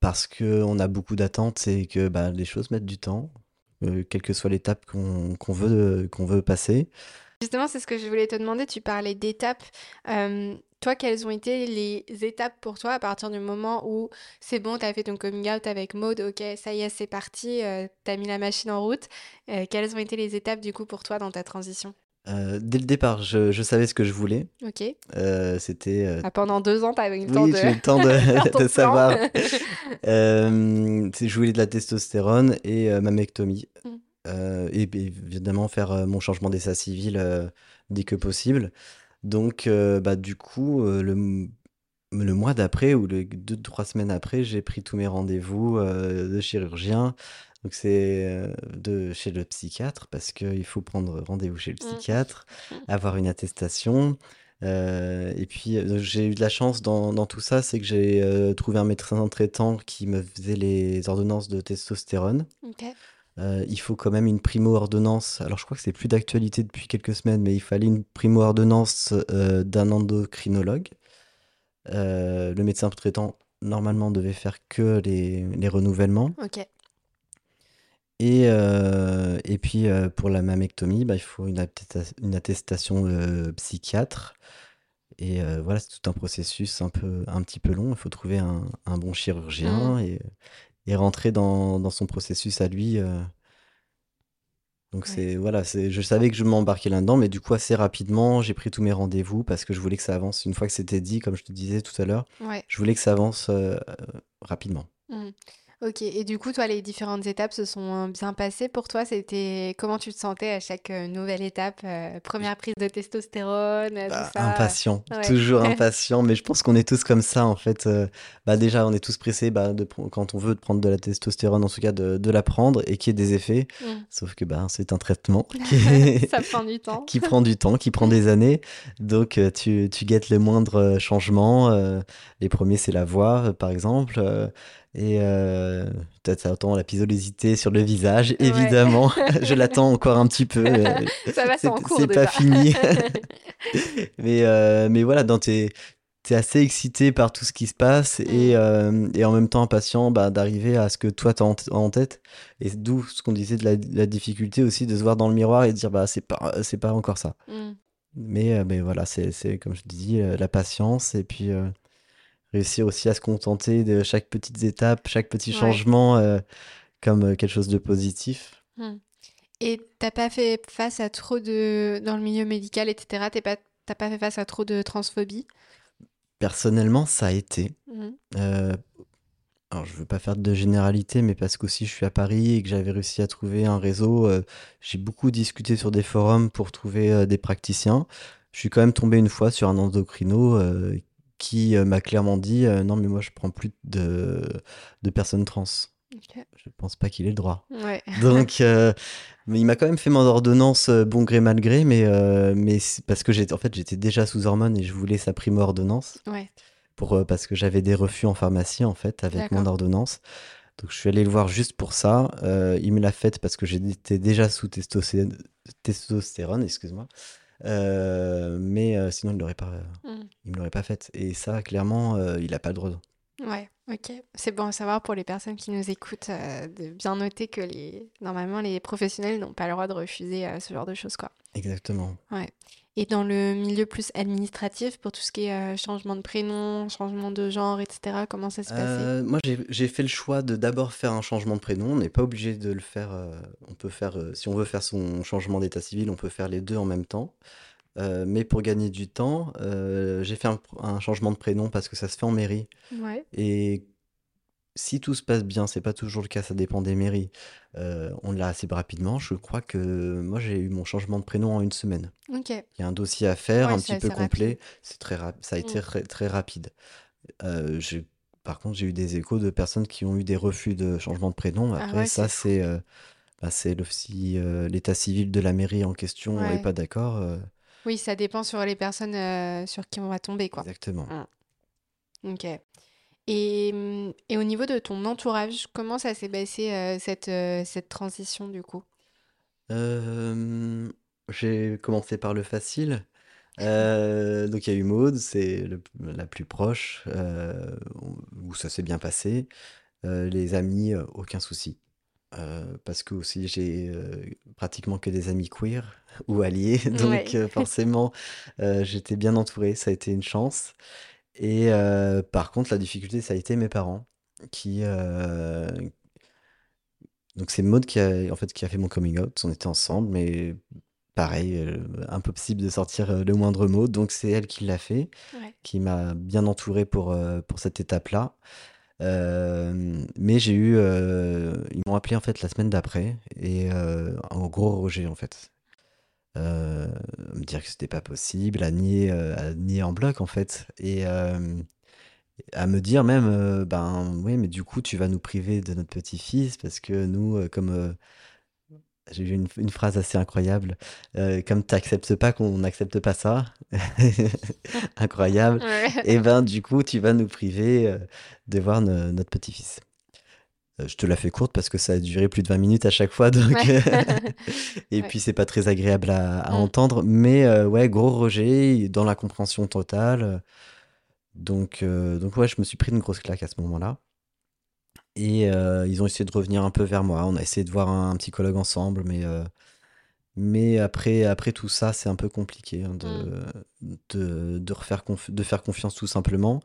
parce qu'on a beaucoup d'attentes et que, bah, les choses mettent du temps, quelle que soit l'étape qu'on qu'on veut, qu'on veut passer. Justement, c'est ce que je voulais te demander, tu parlais d'étapes. Toi, quelles ont été les étapes pour toi à partir du moment où c'est bon, tu as fait ton coming out avec Maud, OK, ça y est, c'est parti, heu, tu as mis la machine en route. Heu, quelles ont été les étapes du coup pour toi dans ta transition? Heu, dès le départ, je je savais ce que je voulais, OK. heu, c'était, Ah, pendant 2 ans, tu avais eu le temps oui, de eu le temps de savoir. Je voulais de la testostérone et heu, mammectomie, Mmh. heu et beh, évidemment faire, mon changement d'état civil, dès que possible. Donc heu, bah, du coup, heu, le le mois d'après ou les 2-3 semaines après, j'ai pris tous mes rendez-vous, heu, de chirurgien. Donc c'est, de chez le psychiatre parce qu'il faut prendre rendez-vous chez le Mmh. psychiatre, avoir une attestation, et puis, j'ai eu de la chance dans dans tout ça, c'est que j'ai, trouvé un médecin traitant qui me faisait les ordonnances de testostérone. Heu, il faut quand même une primo-ordonnance. Alors je crois que c'est plus d'actualité depuis quelques semaines, mais il fallait une primo-ordonnance, heu, d'un endocrinologue. Heu, le médecin traitant, normalement, devait faire que les les renouvellements OK. et et puis, pour la mammectomie, bah, il faut une attesta une attestation, psychiatre et voilà, c'est tout un processus un peu un petit peu long. Il faut trouver un un bon Mmh. chirurgien et et rentrer dans dans son processus à lui, heu Donc Ouais. c'est voilà, c'est je savais que je m'embarquais là-dedans, mais du coup assez rapidement, j'ai pris tous mes rendez-vous parce que je voulais que ça avance. Une fois que c'était dit, comme je te disais tout à l'heure, Ouais. je voulais que ça avance, heu, rapidement. Mmh. OK et du coup, toi, les différentes étapes se sont bien passées pour toi? C'était comment tu te sentais à chaque, heu, nouvelle étape, heu, 1 prise de testostérone, tout Bah, ça, impatient? Ouais. toujours impatient, mais je pense qu'on est tous comme ça en fait, bah, déjà on est tous pressés, bah, de quand on veut de prendre de la testostérone en tout cas de de la prendre et qu'il y ait des effets. Mmh. Sauf que, ben, c'est un traitement qui est Ça prend du temps. qui prend du temps, qui prend des années. Donc tu tu guettes le moindre, changement, les premiers c'est la voix, par exemple, et heu, tu attends la pilosité sur le visage, Ouais. évidemment. Je l'attends encore un petit peu, heu, Ça va, c'est en c'est cours c'est pas fini. Mais heu, mais voilà, dans tes assez excité par tout ce qui se passe et Mmh. hem et en même temps impatient, bah, d'arriver à ce que toi tu as en en tête et d'où ce qu'on disait de la la difficulté aussi de se voir dans le miroir et de dire: «Bah, c'est pas c'est pas encore ça». Mmh. Mais mais voilà, c'est comme je dis, la patience et puis, réussir aussi à se contenter de chaque petites étape, chaque petit Ouais. changement, heu, comme, heu, quelque chose de positif. Mmh et tu as pas fait face à trop de dans le milieu médical et cetera, tu es pas pas fait face à trop de transphobie? Personnellement, ça a été, Mmh. heu Alors je veux pas faire de généralité, mais parce qu'aussi je suis à Paris et que j'avais réussi à trouver un réseau, heu, j'ai beaucoup discuté sur des forums pour trouver, des praticiens. Je suis quand même tombé une fois sur un endocrino, qui, heu, m'a clairement dit, heu: «Non mais moi je prends plus de de personnes trans». je pense pas qu'il ait le droit. Ouais. Donc, euh, mais il m'a quand même fait mon ordonnance euh, bon gré mal gré, mais, euh, mais parce que j'étais en fait j'étais déjà sous hormones et je voulais sa primo ordonnance Ouais. pour euh, parce que j'avais des refus en pharmacie en fait avec mon ordonnance. Donc je suis allé le voir juste pour ça. Euh, il me l'a faite parce que j'étais déjà sous testostérone, testostérone, excuse-moi. Euh, mais euh, sinon il l'aurait pas, Mm. il me l'aurait pas faite. Et ça clairement euh, il a pas le droit. Ouais, ok. C'est bon à savoir pour les personnes qui nous écoutent euh, de bien noter que les... normalement les professionnels n'ont pas le droit de refuser euh, ce genre de choses, quoi. Exactement. Ouais. Et dans le milieu plus administratif, pour tout ce qui est euh, changement de prénom, changement de genre, etc., comment ça se passait? Euh, moi, j'ai fait le choix de d'abord faire un changement de prénom. On n'est pas obligé de le faire. euh, on peut faire, euh, si on veut faire son changement d'état civil, on peut faire les deux en même temps. Euh, mais pour gagner du temps, euh, j'ai fait un, un changement de prénom parce que ça se fait en mairie. Ouais. Et si tout se passe bien, c'est pas toujours le cas, ça dépend des mairies. euh, on l'a assez rapidement. Je crois que moi, j'ai eu mon changement de prénom en une semaine. Ok. Il y a un dossier à faire, Ouais, un petit peu complet. C'est très rap- ça a été très, très rapide. Euh, par contre, j'ai eu des échos de personnes qui ont eu des refus de changement de prénom. Ah Après, ouais, ça, c'est euh, bah, si l'état civil de la mairie en question n'est Ouais. pas d'accord. Oui, ça dépend sur les personnes sur qui on va tomber, quoi. exactement. Mm. Ok. Et, hum, et au niveau de ton entourage, comment ça s'est passé euh, cette, euh, cette transition du coup? Euh, j'ai commencé par le facile. Euh, donc, il y a eu Maud, c'est la plus proche, où ça s'est bien passé. Les amis, aucun souci. Parce que aussi j'ai pratiquement que des amis queer ou alliés, donc Ouais. forcément j'étais bien entouré, ça a été une chance. Et euh, par contre la difficulté ça a été mes parents qui euh, donc c'est Maud qui a en fait qui a fait mon coming out, on était ensemble mais pareil euh, impossible de sortir le moindre mot donc c'est elle qui l'a fait, Ouais. qui m'a bien entouré pour pour cette étape-là. Euh, mais j'ai eu, euh, ils m'ont appelé en fait la semaine d'après et euh, un gros rejet en fait. Euh, me dire que c'était pas possible, à nier, euh, à nier en bloc en fait et euh, à me dire même, euh, ben oui, mais du coup tu vas nous priver de notre petit-fils parce que nous, comme j'ai eu une, une phrase assez incroyable, comme t'acceptes pas qu'on n'accepte pas ça, incroyable. Ouais. Et ben du coup, tu vas nous priver de voir no- notre petit-fils. Euh, je te la fais courte parce que ça a duré plus de 20 minutes à chaque fois, donc Ouais. et Ouais. puis c'est pas très agréable à, à Mm. entendre, mais euh, ouais, gros rejet dans la compréhension totale. Donc euh, donc ouais, je me suis pris une grosse claque à ce moment-là. Et euh, ils ont essayé de revenir un peu vers moi. On a essayé de voir un, un psychologue ensemble, mais euh, mais après, après tout ça, c'est un peu compliqué hein, Mm. de, de, de refaire conf- de faire confiance tout simplement.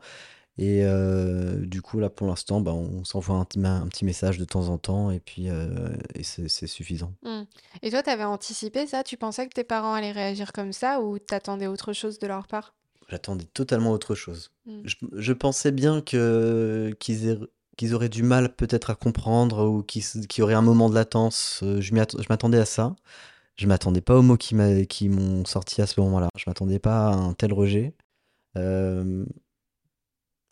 Et euh, du coup, là, pour l'instant, bah, on s'envoie un, petit- un petit message de temps en temps et puis euh, et c'est suffisant. Mm. Et toi, t'avais anticipé ça? Tu pensais que tes parents allaient réagir comme ça ou t'attendais autre chose de leur part? J'attendais totalement autre chose. Mm. Je, je pensais bien qu'ils qu'ils auraient du mal peut-être à comprendre ou qu'il y aurait un moment de latence. Euh, Je m'attendais à ça. Je m'attendais pas aux mots qui m'ont sorti à ce moment-là. Je m'attendais pas à un tel rejet. Euh,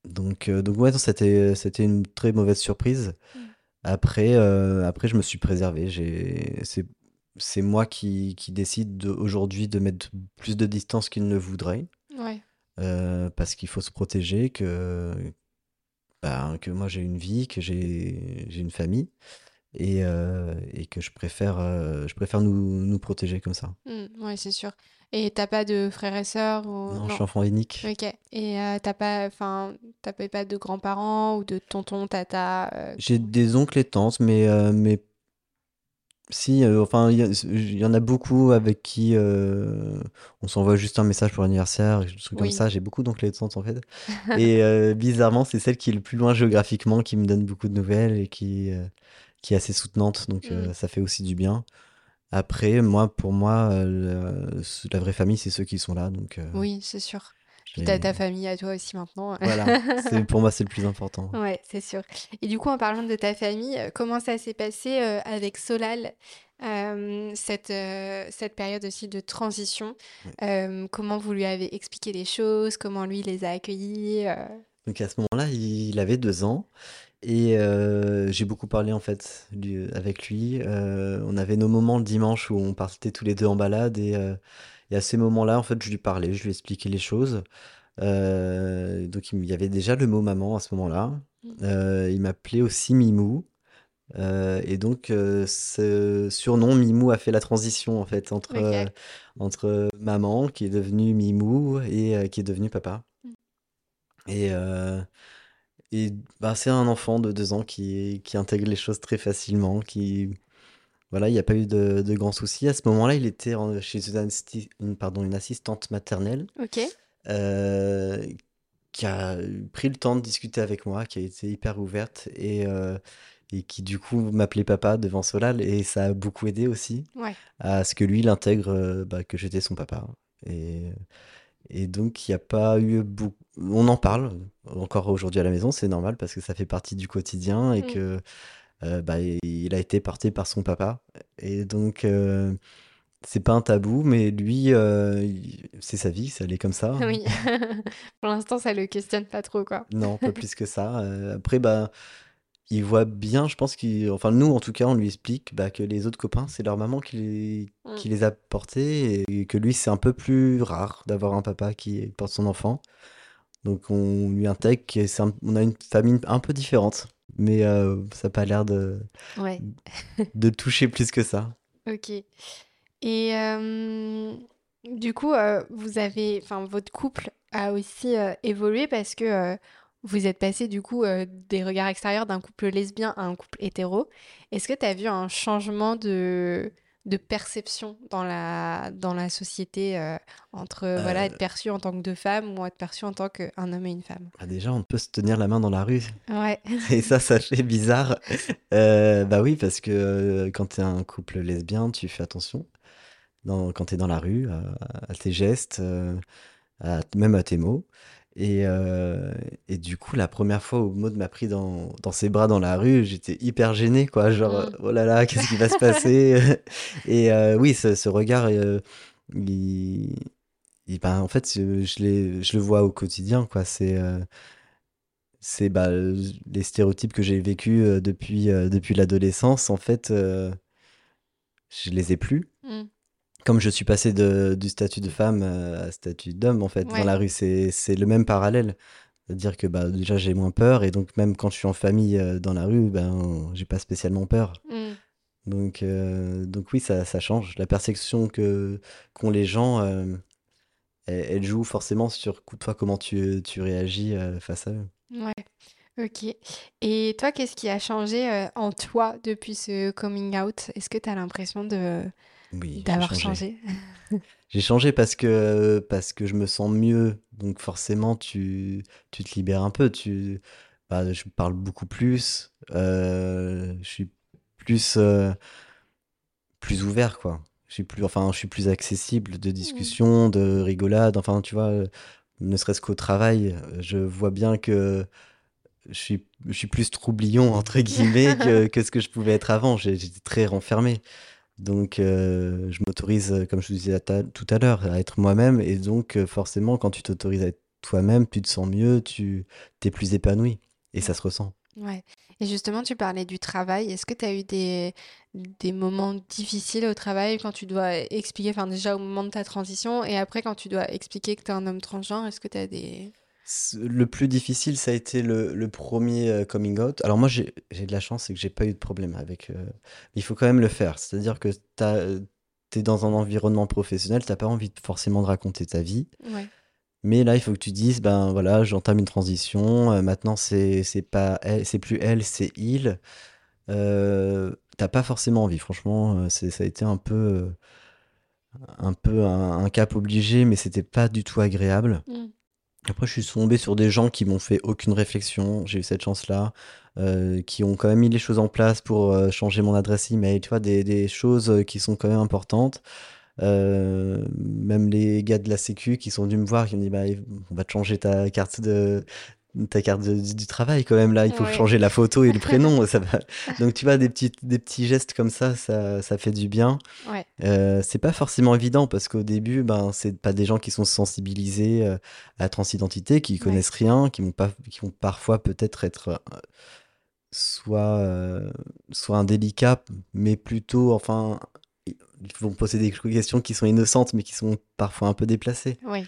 donc, euh, donc ouais, non, c'était, c'était une très mauvaise surprise. Mm. Après, euh, après, je me suis préservé. J'ai, c'est, c'est moi qui, qui décide de- aujourd'hui de mettre plus de distance qu'il ne voudrait. Ouais. euh, parce qu'il faut se protéger, que, ben, que moi j'ai une vie, que j'ai, j'ai une famille. Et, et que je préfère, je préfère nous, nous protéger comme ça. Mm. Ouais, c'est sûr. Et t'as pas de frères et sœurs ou... Non, je suis enfant unique. Ok. Et euh, t'as pas, enfin, t'avais pas de grands-parents ou de tonton, tata euh, J'ai des oncles et tantes, mais, euh, mais si, euh, enfin, il y, en a beaucoup avec qui on s'envoie juste un message pour l'anniversaire, des trucs comme ça. J'ai beaucoup d'oncles et tantes en fait. Et bizarrement, c'est celle qui est le plus loin géographiquement qui me donne beaucoup de nouvelles et qui, qui est assez soutenante, donc Mm. ça fait aussi du bien. Après, moi, pour moi, euh, la vraie famille, c'est ceux qui sont là, donc euh, Oui, c'est sûr. Puis t'as ta famille à toi aussi maintenant. voilà, pour moi, c'est le plus important. Ouais, c'est sûr. Et du coup, en parlant de ta famille, euh, comment ça s'est passé avec Solal, euh, cette, euh, cette période aussi de transition? Euh, comment vous lui avez expliqué les choses? Comment lui les a accueillis? Donc à ce moment-là, il avait deux ans Et j'ai beaucoup parlé en fait avec lui. on avait nos moments le dimanche où on partait tous les deux en balade et, et à ces moments-là, en fait, je lui parlais, je lui expliquais les choses. donc il y avait déjà le mot maman à ce moment-là. Mmh. il m'appelait aussi Mimou. et donc ce surnom Mimou a fait la transition en fait entre, entre maman qui est devenue Mimou et qui est devenue papa. Mmh. Et et bah, c'est un enfant de deux ans qui, qui intègre les choses très facilement, qui... Voilà, il n'y a pas eu de, de grands soucis. À ce moment-là, il était chez une, pardon, une assistante maternelle Ok. euh, qui a pris le temps de discuter avec moi, qui a été hyper ouverte et, euh, et qui du coup m'appelait papa devant Solal et ça a beaucoup aidé aussi Ouais. à ce que lui il intègre euh, bah, que j'étais son papa. Et, et donc, il n'y a pas eu beaucoup. On en parle encore aujourd'hui à la maison, c'est normal parce que ça fait partie du quotidien et mm. que euh, bah, il a été porté par son papa. Et donc, euh, c'est pas un tabou, mais lui, euh, c'est sa vie, ça allait comme ça. Oui. Pour l'instant, ça le questionne pas trop, quoi. Non, pas plus que ça. après, bah il voit bien, je pense qu'il. Enfin, nous, en tout cas, on lui explique bah, que les autres copains, c'est leur maman qui les, mm. qui les a portés et que lui, c'est un peu plus rare d'avoir un papa qui porte son enfant. Donc, on lui intègre qu'on a une famille un peu différente, mais euh, ça n'a pas l'air de, ouais. de toucher plus que ça. Ok. Et euh, du coup, euh, vous avez. Enfin, votre couple a aussi évolué parce que vous êtes passé du coup euh, des regards extérieurs d'un couple lesbien à un couple hétéro. Est-ce que tu as vu un changement de, de perception dans la, dans la société euh, entre voilà, être euh. perçu en tant que deux femmes ou être perçu en tant qu'un homme et une femme? Bah Déjà, on peut se tenir la main dans la rue. Ouais. Et ça, ça fait bizarre. bah oui, parce que quand tu es un couple lesbien, tu fais attention. Dans, quand tu es dans la rue, à, tes gestes, même à tes mots. Et, euh, et du coup, la première fois où Maud m'a pris dans, dans ses bras dans la rue, j'étais hyper gêné, quoi. Genre, mmh. oh là là, qu'est-ce qui va se passer? Et euh, oui, ce, ce regard, euh, il, il, ben, en fait, je, je le vois au quotidien, quoi. C'est c'est bah, les stéréotypes que j'ai vécus depuis, depuis l'adolescence. En fait, je les ai plus. Mmh comme je suis passé de, du statut de femme euh, à statut d'homme, en fait, dans la rue, c'est, c'est le même parallèle. C'est-à-dire que bah, déjà, j'ai moins peur, et donc même quand je suis en famille euh, dans la rue, ben, j'ai pas spécialement peur. Mm. Donc, euh, donc oui, ça, ça, change. La perception que, qu'ont les gens, elle, joue forcément sur toi, comment tu, tu réagis face à eux. Ouais, ok. Et toi, qu'est-ce qui a changé en toi depuis ce coming out? Est-ce que tu as l'impression de oui, D'avoir changé. J'ai changé parce que, parce que je me sens mieux. Donc forcément, tu, tu te libères un peu. Tu, bah, je parle beaucoup plus. Euh, je suis plus, euh, plus ouvert, quoi. Je suis plus, enfin, je suis plus accessible de mmh. discussion, de rigolade. Enfin, tu vois, ne serait-ce qu'au travail, je vois bien que je suis, je suis plus troublion, entre guillemets, que, que ce que je pouvais être avant. J'étais très renfermé. Donc, euh, je m'autorise, euh, comme je vous disais tout à l'heure, à être moi-même. Et donc, euh, forcément, quand tu t'autorises à être toi-même, tu te sens mieux, tu es plus épanoui. Et ça se ressent. Ouais. Et justement, tu parlais du travail. Est-ce que tu as eu des, des moments difficiles au travail quand tu dois expliquer, enfin déjà au moment de ta transition et après quand tu dois expliquer que tu es un homme transgenre, est-ce que tu as des... Le plus difficile, ça a été le, premier euh, coming out. Alors moi, j'ai de la chance, c'est que j'ai pas eu de problème avec... Euh, il faut quand même le faire. C'est-à-dire que tu es dans un environnement professionnel, t'as pas envie forcément de raconter ta vie. Mais là, il faut que tu dises, ben voilà, j'entame une transition. Euh, maintenant, c'est pas c'est plus elle, c'est il. t'as pas forcément envie. Franchement, ça a été un peu, un peu un, cap obligé, mais c'était pas du tout agréable. Mm. Après, je suis tombé sur des gens qui m'ont fait aucune réflexion. J'ai eu cette chance-là, euh, qui ont quand même mis les choses en place pour euh, changer mon adresse email. Tu vois, des, choses euh, qui sont quand même importantes. même les gars de la Sécu qui sont venus me voir, qui me dit bah, on va te changer ta carte de, ta carte du travail quand même là il faut changer la photo et le prénom ça va donc tu vois des petits des petits gestes comme ça ça, ça fait du bien ouais. euh, c'est pas forcément évident parce qu'au début ben c'est pas des gens qui sont sensibilisés euh, à la transidentité qui connaissent rien qui vont pas qui vont parfois peut-être être, euh, soit, euh, soit indélicats, mais plutôt, enfin, ils vont poser des questions qui sont innocentes, mais qui sont parfois un peu déplacées. Oui.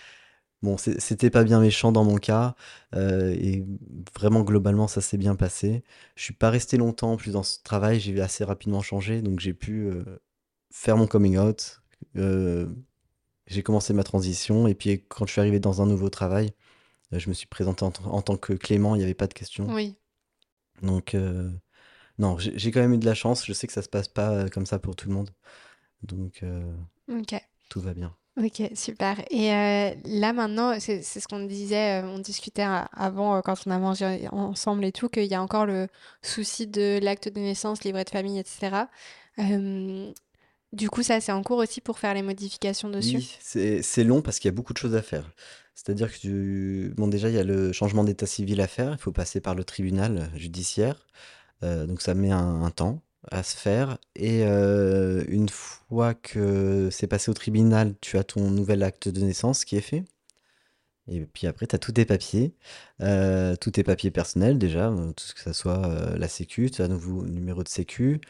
Bon, c'était pas bien méchant dans mon cas, euh, et vraiment globalement ça s'est bien passé. Je suis pas resté longtemps en plus dans ce travail, j'ai assez rapidement changé, donc j'ai pu euh, faire mon coming out. euh, j'ai commencé ma transition, et puis quand je suis arrivé dans un nouveau travail, je me suis présenté en, tant que Clément, il n'y avait pas de question. Oui. Donc non, j'ai quand même eu de la chance, je sais que ça se passe pas comme ça pour tout le monde, donc tout va bien. Ok, super. Et euh, là maintenant, c'est c'est ce qu'on disait, euh, on discutait a- avant euh, quand on a mangé ensemble et tout, qu'il y a encore le souci de l'acte de naissance, livret de famille, etc. Euh, du coup, ça, c'est en cours aussi pour faire les modifications dessus? Oui, c'est c'est long parce qu'il y a beaucoup de choses à faire. C'est-à-dire que. Bon, déjà, il y a le changement d'état civil à faire. Il faut passer par le tribunal judiciaire. Euh, donc, ça met un temps à se faire. Et euh, une fois que c'est passé au tribunal, tu as ton nouvel acte de naissance qui est fait. Et puis après, tu as tous tes papiers, euh, tous tes papiers personnels déjà, euh, tout ce que ça soit la sécu, tu as un nouveau numéro de sécu,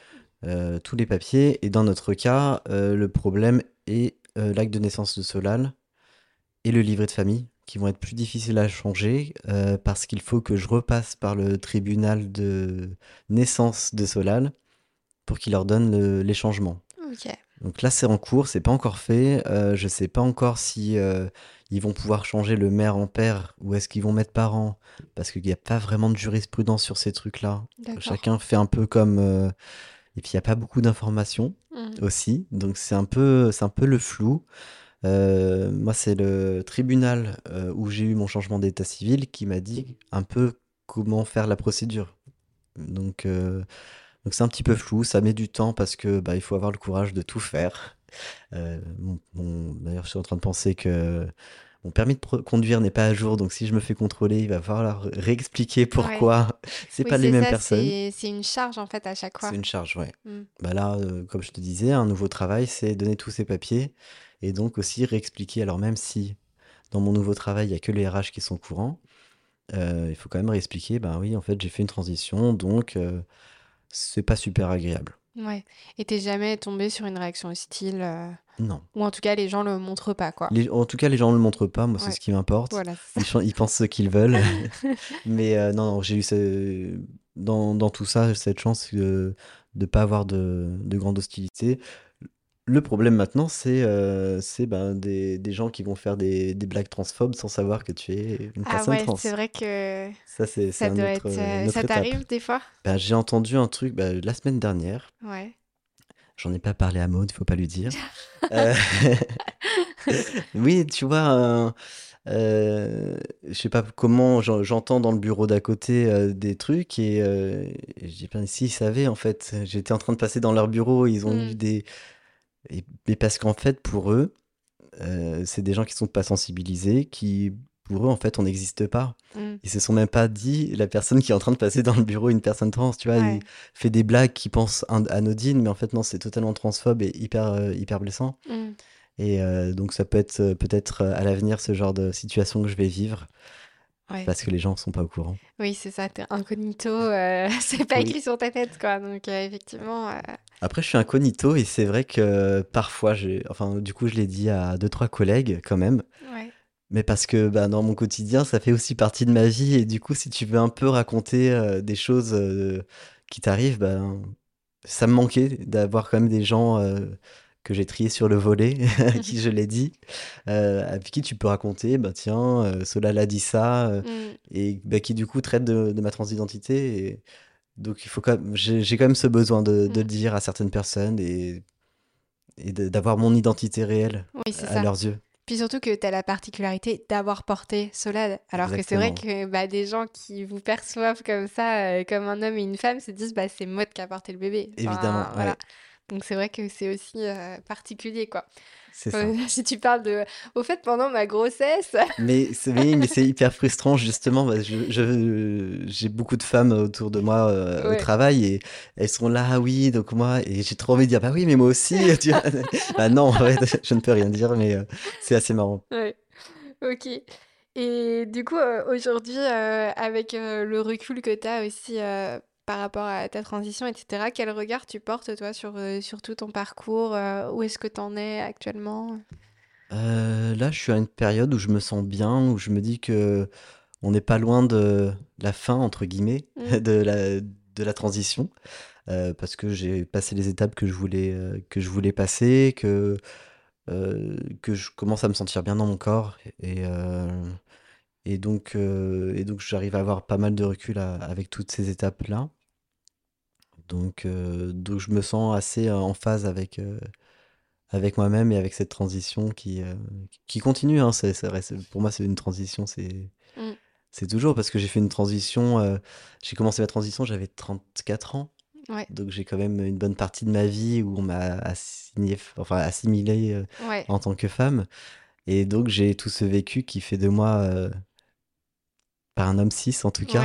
tous les papiers. Et dans notre cas, le problème est l'acte de naissance de Solal et le livret de famille, qui vont être plus difficiles à changer parce qu'il faut que je repasse par le tribunal de naissance de Solal pour qu'il leur donne le- les changements. Donc là, c'est en cours, c'est pas encore fait. Euh, je sais pas encore si euh, ils vont pouvoir changer le mère en père ou est-ce qu'ils vont mettre parent, parce qu'il n'y a pas vraiment de jurisprudence sur ces trucs-là. Chacun fait un peu comme. euh, Et puis il n'y a pas beaucoup d'informations Mhm. aussi, donc c'est un peu, c'est un peu le flou. Moi, c'est le tribunal où j'ai eu mon changement d'état civil qui m'a dit un peu comment faire la procédure. Donc, donc c'est un petit peu flou, ça met du temps parce que bah, il faut avoir le courage de tout faire. Euh, D'ailleurs, je suis en train de penser que mon permis de conduire n'est pas à jour, donc si je me fais contrôler, il va falloir réexpliquer pourquoi c'est Oui, pas les c'est mêmes ça, personnes. c'est c'est une charge en fait à chaque fois. C'est une charge, ouais. Mm. Bah là, euh, comme je te disais, un nouveau travail, c'est donner tous ces papiers et donc aussi réexpliquer. Alors même si dans mon nouveau travail, il n'y a que les RH qui sont courants, euh, il faut quand même réexpliquer, bah oui, en fait, j'ai fait une transition, donc c'est pas super agréable. Ouais. Et t'es jamais tombé sur une réaction hostile, euh, Non. ou en tout cas les gens le montrent pas, quoi. Les- en tout cas, les gens ne le montrent pas, moi, c'est ce qui m'importe. Voilà, Ils, pensent ce qu'ils veulent. Mais euh, non, non, j'ai eu ce- dans, dans tout ça cette chance de ne pas avoir de, de grande hostilité. Le problème maintenant, c'est euh, c'est, ben, des, des gens qui vont faire des, des blagues transphobes sans savoir que tu es une Ah personne ouais, trans. c'est vrai que Ça, c'est c'est ça un doit autre, être... euh, une autre Ça étape. t'arrive des fois? Ben, j'ai entendu un truc ben, la semaine dernière. Ouais. J'en ai pas parlé à Maud, il faut pas lui dire. Euh, oui, tu vois, euh, euh, je sais pas comment j'en- j'entends dans le bureau d'à côté euh, des trucs et, euh, et je dis ben si ils savaient en fait, j'étais en train de passer dans leur bureau, ils ont eu Mm. des et, mais parce qu'en fait pour eux, euh, c'est des gens qui sont pas sensibilisés, qui pour eux en fait on n'existe pas. Mm. Ils se sont même pas dit la personne qui est en train de passer dans le bureau une personne trans, tu vois, Ouais. il fait des blagues qui pensent an- anodines, mais en fait non c'est totalement transphobe et hyper euh, hyper blessant. Mm. Et euh, donc ça peut être peut-être à l'avenir ce genre de situation que je vais vivre Ouais. parce que les gens sont pas au courant. Oui, c'est ça, t'es incognito, euh, c'est pas Oui. écrit sur ta tête, quoi. Donc, effectivement, Après je suis incognito et c'est vrai que parfois j'ai enfin du coup je l'ai dit à deux trois collègues quand même ouais. mais parce que bah, dans mon quotidien ça fait aussi partie de ma vie et du coup si tu veux un peu raconter euh, des choses euh, qui t'arrivent ben ça me manquait d'avoir quand même des gens euh, que j'ai triés sur le volet, à qui je l'ai dit, avec qui tu peux raconter, bah tiens, Solal a dit ça, Mm. et bah, qui du coup traite de, de ma transidentité. Et donc il faut quand j'ai j'ai quand même ce besoin de, de le Mm. dire à certaines personnes et, et d'avoir mon identité réelle Oui, c'est à ça. leurs yeux. Puis surtout que tu as la particularité d'avoir porté Solal. Alors que c'est vrai que bah, des gens qui vous perçoivent comme ça, euh, comme un homme et une femme, se disent bah, c'est Maud qui a porté le bébé. Enfin, Évidemment, voilà. Ouais, Donc c'est vrai que c'est aussi euh, particulier, quoi. c'est ça. Si tu parles de... Au fait, pendant ma grossesse... Mais c'est oui, mais c'est hyper frustrant justement. parce que je, j'ai beaucoup de femmes autour de moi euh, au Ouais. travail et elles sont là, ah oui, donc moi, et j'ai trop envie de dire, bah oui, mais moi aussi. tu vois. bah non, en fait, je ne peux rien dire, mais euh, c'est assez marrant. Ouais, ok. Et du coup, aujourd'hui, avec le recul que tu as aussi par rapport à ta transition, etc. Quel regard tu portes, toi, sur, sur tout ton parcours? où est-ce que tu en es actuellement? là, je suis à une période où je me sens bien, où je me dis que on n'est pas loin de la fin, entre guillemets, mmh. de la, de la transition. parce que j'ai passé les étapes que je voulais, que je voulais passer, que, que je commence à me sentir bien dans mon corps. Et, et donc, et donc j'arrive à avoir pas mal de recul avec toutes ces étapes-là. Donc, donc je me sens assez en phase avec, avec moi-même et avec cette transition qui, qui continue. Hein. pour moi, c'est une transition, c'est mmh. c'est toujours parce que j'ai fait une transition. j'ai commencé ma transition, j'avais 34 ans. Donc j'ai quand même une bonne partie de ma vie où on m'a assigné, enfin, assimilé en tant que femme. Et donc j'ai tout ce vécu qui fait de moi par un homme cis en tout cas.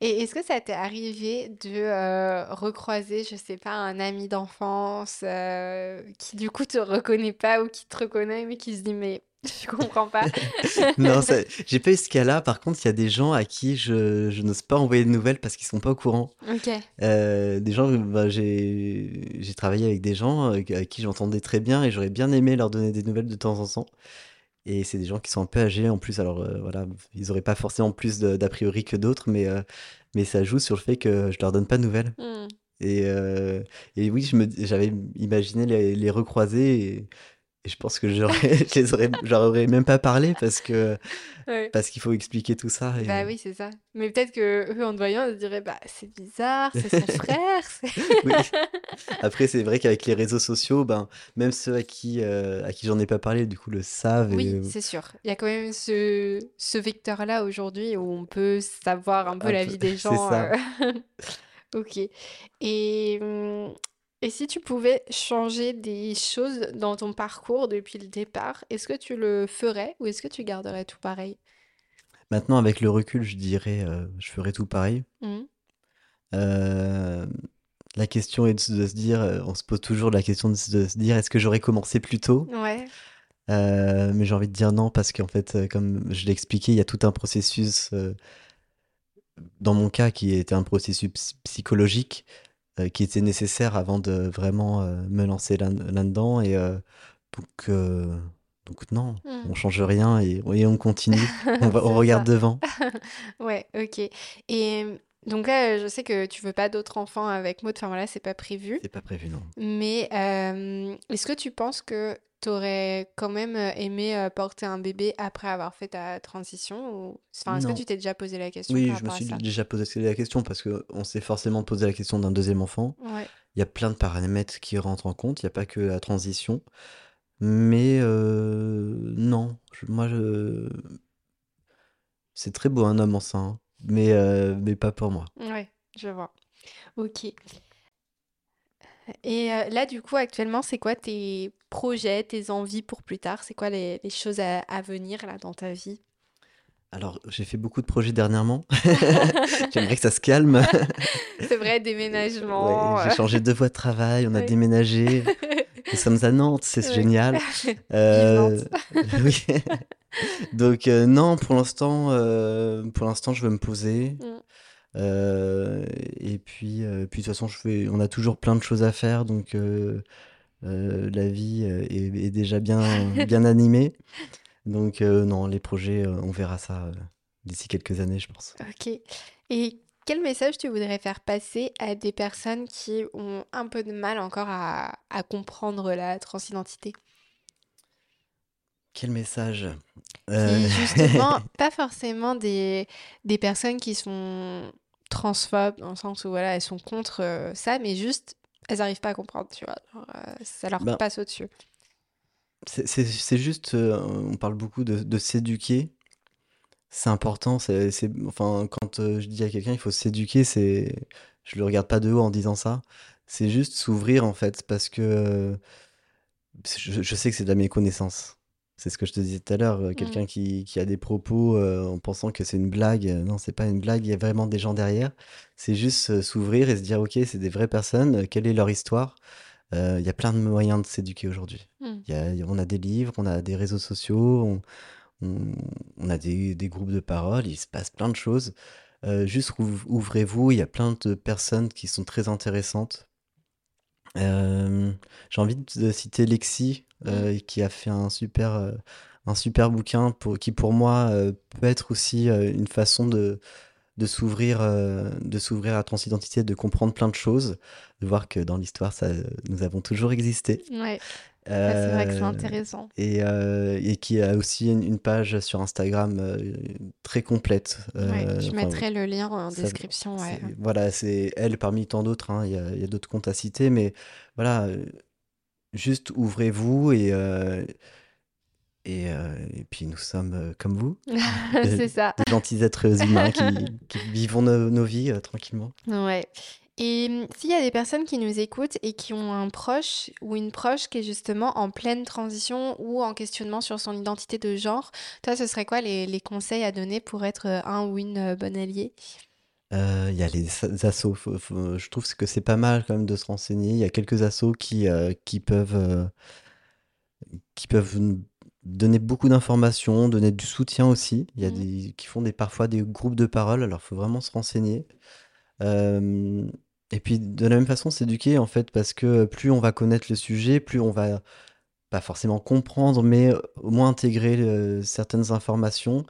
Et est-ce que ça t'est arrivé de recroiser, je sais pas, un ami d'enfance qui du coup te reconnaît pas ou qui te reconnaît mais qui se dit mais je comprends pas? non, j'ai pas eu ce cas-là. Par contre, il y a des gens à qui je, je n'ose pas envoyer de nouvelles parce qu'ils sont pas au courant. Ok. des gens, bah, j'ai travaillé avec des gens à qui j'entendais très bien et j'aurais bien aimé leur donner des nouvelles de temps en temps. Et c'est des gens qui sont un peu âgés en plus. Alors euh, voilà, ils n'auraient pas forcément plus d'a priori que d'autres, mais, euh, mais ça joue sur le fait que je leur donne pas de nouvelles. Mmh. Et, euh, et oui, j'avais imaginé les, les recroiser. Et, et je pense que j'aurais, même pas parlé parce que parce qu'il faut expliquer tout ça. Et... Bah oui, c'est ça. Mais peut-être que eux, en te voyant, ils se diraient bah c'est bizarre, c'est son frère. oui. Après, c'est vrai qu'avec les réseaux sociaux, ben même ceux à qui euh, à qui j'en ai pas parlé, du coup, le savent. Oui, c'est sûr. Il y a quand même ce, ce vecteur-là aujourd'hui où on peut savoir un peu la vie des gens. C'est ça. Euh. ok. Et hum, et si tu pouvais changer des choses dans ton parcours depuis le départ, est-ce que tu le ferais ou est-ce que tu garderais tout pareil? Maintenant, avec le recul, je dirais, euh, je ferais tout pareil. Mmh. Euh, la question est de, se dire, euh, on se pose toujours la question de, se dire, est-ce que j'aurais commencé plus tôt? Ouais. mais j'ai envie de dire non parce qu'en fait, comme je l'ai expliqué, il y a tout un processus, dans mon cas, qui était un processus psychologique euh, qui était nécessaire avant de vraiment euh, me lancer là, dedans Et euh, donc, donc non, mmh. on change rien et, on continue. On, va, on regarde devant. ouais, ok. Et donc là, je sais que tu veux pas d'autres enfants avec Maud. Enfin voilà, c'est pas prévu. C'est pas prévu, non. Mais est-ce que tu penses que tu aurais quand même euh, aimé euh, porter un bébé après avoir fait ta transition ou... enfin, Est-ce que tu t'es déjà posé la question Oui, je me suis déjà posé la question parce qu'on s'est forcément posé la question d'un deuxième enfant. Il y a plein de paramètres qui rentrent en compte, il n'y a pas que la transition. Mais euh, non, moi, je... c'est très beau un homme enceint, mais, mais pas pour moi. Ouais, je vois. Ok. Et là, du coup, actuellement, c'est quoi tes projets, tes envies pour plus tard? C'est quoi les, choses à, venir là dans ta vie? Alors, j'ai fait beaucoup de projets dernièrement. J'aimerais que ça se calme. C'est vrai, déménagement. j'ai changé deux voies de travail, on a déménagé. Nous sommes à Nantes, c'est génial. Euh, oui. Donc non, pour l'instant, pour l'instant, je veux me poser. Mmh. Euh, et puis, euh, puis de toute façon, je fais, on a toujours plein de choses à faire, donc euh, la vie est, déjà bien, bien animée. Donc non, les projets, on verra ça d'ici quelques années, je pense. Ok. Et quel message tu voudrais faire passer à des personnes qui ont un peu de mal encore à, à comprendre la transidentité? Quel message justement, pas forcément des, des personnes qui sont transphobes dans le sens où voilà, elles sont contre euh, ça, mais juste elles n'arrivent pas à comprendre, tu vois. Euh, ça leur ben, passe au-dessus. C'est juste, euh, on parle beaucoup de, de s'éduquer. C'est important. C'est enfin, quand je dis à quelqu'un il faut s'éduquer, c'est je le regarde pas de haut en disant ça. C'est juste s'ouvrir en fait, parce que je, je sais que c'est de la méconnaissance. C'est ce que je te disais tout à l'heure, euh, quelqu'un qui, qui a des propos euh, en pensant que c'est une blague. Euh, non, c'est pas une blague, il y a vraiment des gens derrière. C'est juste s'ouvrir et se dire, ok, c'est des vraies personnes, quelle est leur histoire? Il y a plein de moyens de s'éduquer aujourd'hui. Mmh. on a des livres, on a des réseaux sociaux, on, on- a des, des groupes de parole, il se passe plein de choses. juste ouvrez-vous, il y a plein de personnes qui sont très intéressantes. J'ai envie de citer Lexi, mmh. qui a fait un super, un super bouquin pour, qui pour moi peut être aussi une façon de, de s'ouvrir de s'ouvrir à transidentité, de comprendre plein de choses, de voir que dans l'histoire, ça, nous avons toujours existé. Ouais. C'est vrai que c'est intéressant. Et, et, qui a aussi une, page sur Instagram très complète. je mettrai le lien en description. Voilà, c'est elle parmi tant d'autres. Hein, il y a, a d'autres comptes à citer, mais voilà, juste ouvrez-vous et et, euh, et, puis nous sommes euh, comme vous, c'est ça. des gentils êtres humains qui, qui vivons nos, vies euh, tranquillement. Ouais. Et hum, s'il y a des personnes qui nous écoutent et qui ont un proche ou une proche qui est justement en pleine transition ou en questionnement sur son identité de genre, toi, ce serait quoi les, les conseils à donner pour être un ou une bonne alliée? Il y a les assos. je trouve que c'est pas mal quand même de se renseigner. Il y a quelques assos qui, qui peuvent, qui peuvent donner beaucoup d'informations, donner du soutien aussi. Il y a mmh. des qui font des parfois des groupes de parole, alors il faut vraiment se renseigner. Et puis de la même façon, s'éduquer en fait, parce que plus on va connaître le sujet, plus on va pas forcément comprendre, mais au moins intégrer certaines informations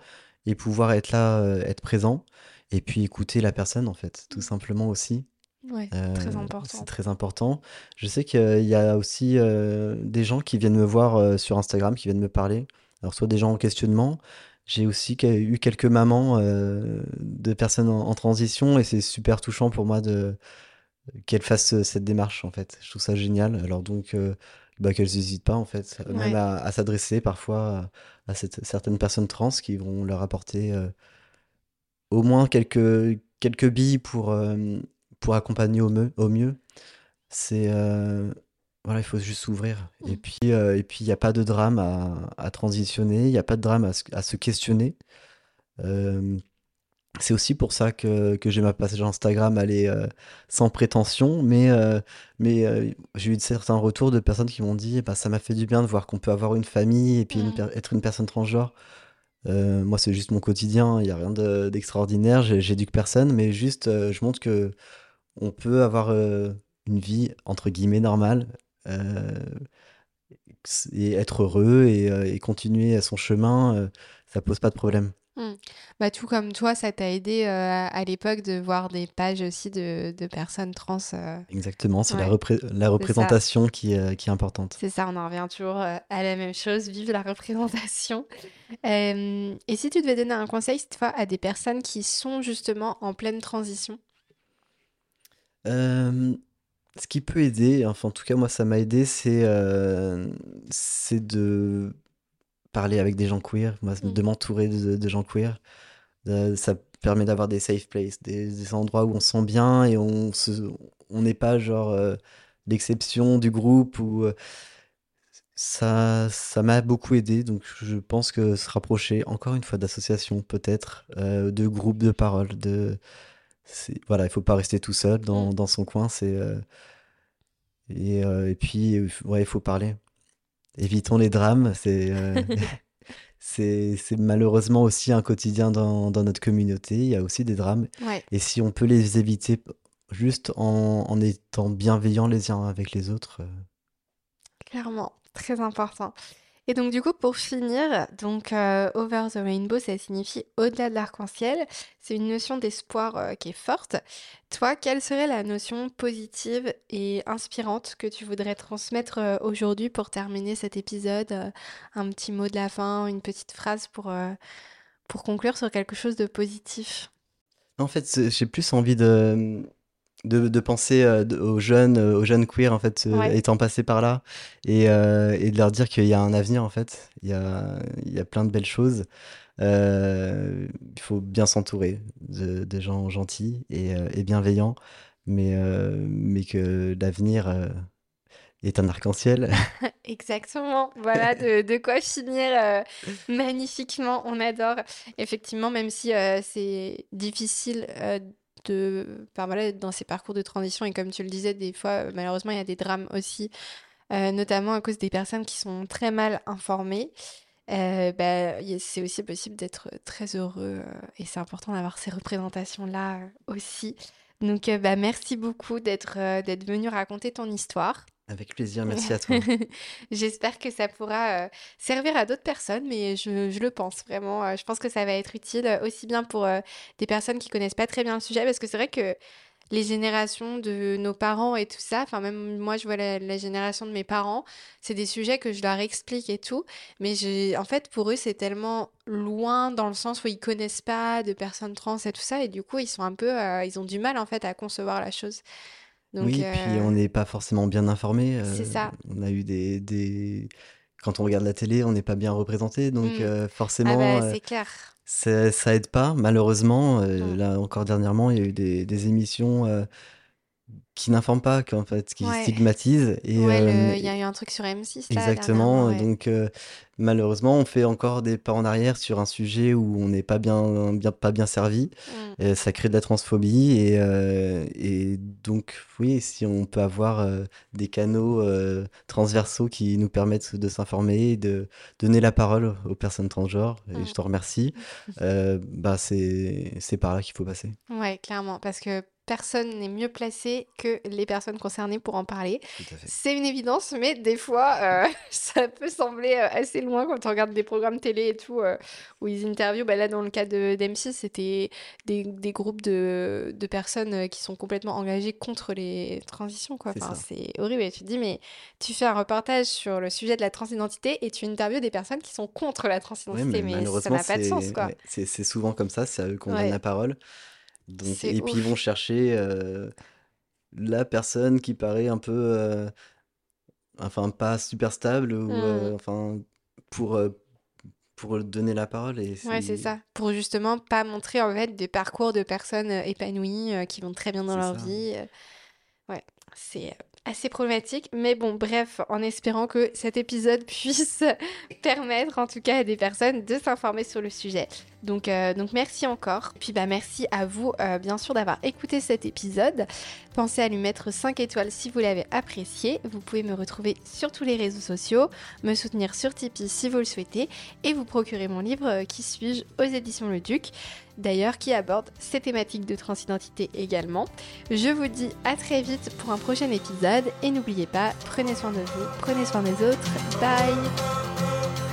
et pouvoir être là, être présent. Et puis écouter la personne en fait, tout mmh. simplement aussi. Ouais, très important. C'est très important. Je sais qu'il y a aussi des gens qui viennent me voir sur Instagram, qui viennent me parler. Alors, soit des gens en questionnement. J'ai aussi eu quelques mamans de personnes en, transition et c'est super touchant pour moi de qu'elles fassent cette démarche en fait. Je trouve ça génial. Alors donc, bah, qu'elles n'hésitent pas en fait, même à, s'adresser parfois à, cette, certaines personnes trans qui vont leur apporter au moins quelques, quelques billes pour pour accompagner au, mieux, au mieux. C'est euh, voilà, il faut juste s'ouvrir. Et puis euh, et puis il n'y a pas de drame à, à transitionner, il n'y a pas de drame à, à se questionner. Euh, c'est aussi pour ça que, que j'ai ma page Instagram, elle est sans prétention, mais, mais j'ai eu certains retours de personnes qui m'ont dit bah, ça m'a fait du bien de voir qu'on peut avoir une famille et puis mmh. être une personne transgenre. moi, c'est juste mon quotidien, il n'y a rien d'extraordinaire, j'éduque personne, mais juste je montre que on peut avoir une vie entre guillemets normale et être heureux et, continuer à son chemin, ça pose pas de problème. Mmh. Bah, tout comme toi, ça t'a aidé à l'époque de voir des pages aussi de, personnes trans. Exactement, c'est la, la, représentation qui, qui, est importante. C'est ça, on en revient toujours à la même chose, vive la représentation. et si tu devais donner un conseil cette fois à des personnes qui sont justement en pleine transition? Ce qui peut aider, enfin en tout cas moi ça m'a aidé, c'est c'est de parler avec des gens queer, moi, de mmh. m'entourer de, gens queer. ça permet d'avoir des safe places, des, endroits où on se sent bien et on n'est pas genre l'exception du groupe ou ça ça m'a beaucoup aidé donc je pense que se rapprocher encore une fois d'associations peut-être de groupes de parole de voilà, il faut pas rester tout seul dans, mm. dans son coin. C'est euh, et, euh, et, puis ouais, il faut parler. Évitons les drames. C'est euh, c'est malheureusement aussi un quotidien dans, dans, notre communauté. Il y a aussi des drames. Et si on peut les éviter juste en, en étant bienveillants les uns avec les autres. Clairement, très important. Et donc du coup, pour finir, donc euh, Over the Rainbow, ça signifie au-delà de l'arc-en-ciel. C'est une notion d'espoir euh, qui est forte. Toi, quelle serait la notion positive et inspirante que tu voudrais transmettre euh, aujourd'hui pour terminer cet épisode Un petit mot de la fin, une petite phrase pour, pour conclure sur quelque chose de positif? En fait, j'ai plus envie de de, penser euh, aux jeunes, euh, aux jeunes queer en fait, euh, étant passés par là, et, de leur dire qu'il y a un avenir en fait. Il y a, il y a plein de belles choses. il faut bien s'entourer de, gens gentils et, bienveillants, mais, mais que l'avenir est un arc-en-ciel. Exactement, voilà de, quoi finir magnifiquement, on adore. Effectivement, même si c'est difficile de, voilà, dans ces parcours de transition. Et comme tu le disais, des fois, malheureusement, il y a des drames aussi, euh, notamment à cause des personnes qui sont très mal informées. bah, c'est aussi possible d'être très heureux et c'est important d'avoir ces représentations-là aussi. Donc, bah, merci beaucoup d'être d'être venu raconter ton histoire. Avec plaisir, merci à toi. J'espère que ça pourra servir à d'autres personnes, mais je, le pense vraiment. je pense que ça va être utile aussi bien pour des personnes qui connaissent pas très bien le sujet, parce que c'est vrai que les générations de nos parents et tout ça, enfin même moi je vois la, génération de mes parents, c'est des sujets que je leur explique et tout, mais en fait pour eux c'est tellement loin dans le sens où ils connaissent pas de personnes trans et tout ça, et du coup ils sont un peu, ils ont du mal en fait à concevoir la chose. Oui, puis on n'est pas forcément bien informé. C'est ça. On a eu des, des... Quand on regarde la télé, on n'est pas bien représenté, donc mmh. Ah forcément, bah, c'est clair. ça, ça aide pas, malheureusement. Mmh. Là, encore dernièrement, il y a eu des, des émissions qui n'informent pas, en fait, qui stigmatisent. Et, il y a eu un truc sur M6 là, Exactement. Donc, malheureusement, on fait encore des pas en arrière sur un sujet où on n'est pas bien, bien, pas bien servi. Mmh. ça crée de la transphobie. Et, et donc, oui, si on peut avoir des canaux transversaux qui nous permettent de s'informer et de donner la parole aux personnes transgenres, et mmh. je te remercie, bah, c'est par là qu'il faut passer. Ouais, clairement. Parce que personne n'est mieux placé que les personnes concernées pour en parler. C'est une évidence, mais des fois, euh, ça peut sembler euh, assez loin quand on regarde des programmes télé et tout, euh, où ils interviewent. Bah là, dans le cas de d'M6, c'était des, des, groupes de, de, personnes qui sont complètement engagées contre les transitions. Quoi. Enfin, c'est horrible. Et tu te dis, mais tu fais un reportage sur le sujet de la transidentité et tu interviews des personnes qui sont contre la transidentité, mais, ça n'a pas de sens. C'est souvent comme ça, c'est à eux qu'on donne la parole et puis ils vont chercher la personne qui paraît un peu, enfin pas super stable ou mmh. enfin pour pour donner la parole et ouais c'est ça pour justement pas montrer en fait des parcours de personnes épanouies qui vont très bien dans leur vie ouais c'est assez problématique. Mais bon, bref, en espérant que cet épisode puisse permettre en tout cas à des personnes de s'informer sur le sujet. Donc, euh, donc merci encore. Puis bah merci à vous euh, bien sûr d'avoir écouté cet épisode. Pensez à lui mettre 5 étoiles si vous l'avez apprécié. Vous pouvez me retrouver sur tous les réseaux sociaux, me soutenir sur Tipeee si vous le souhaitez et vous procurer mon livre euh, Qui suis-je aux éditions Le Duc d'ailleurs qui aborde ces thématiques de transidentité également. Je vous dis à très vite pour un prochain épisode et n'oubliez pas, prenez soin de vous, prenez soin des autres. Bye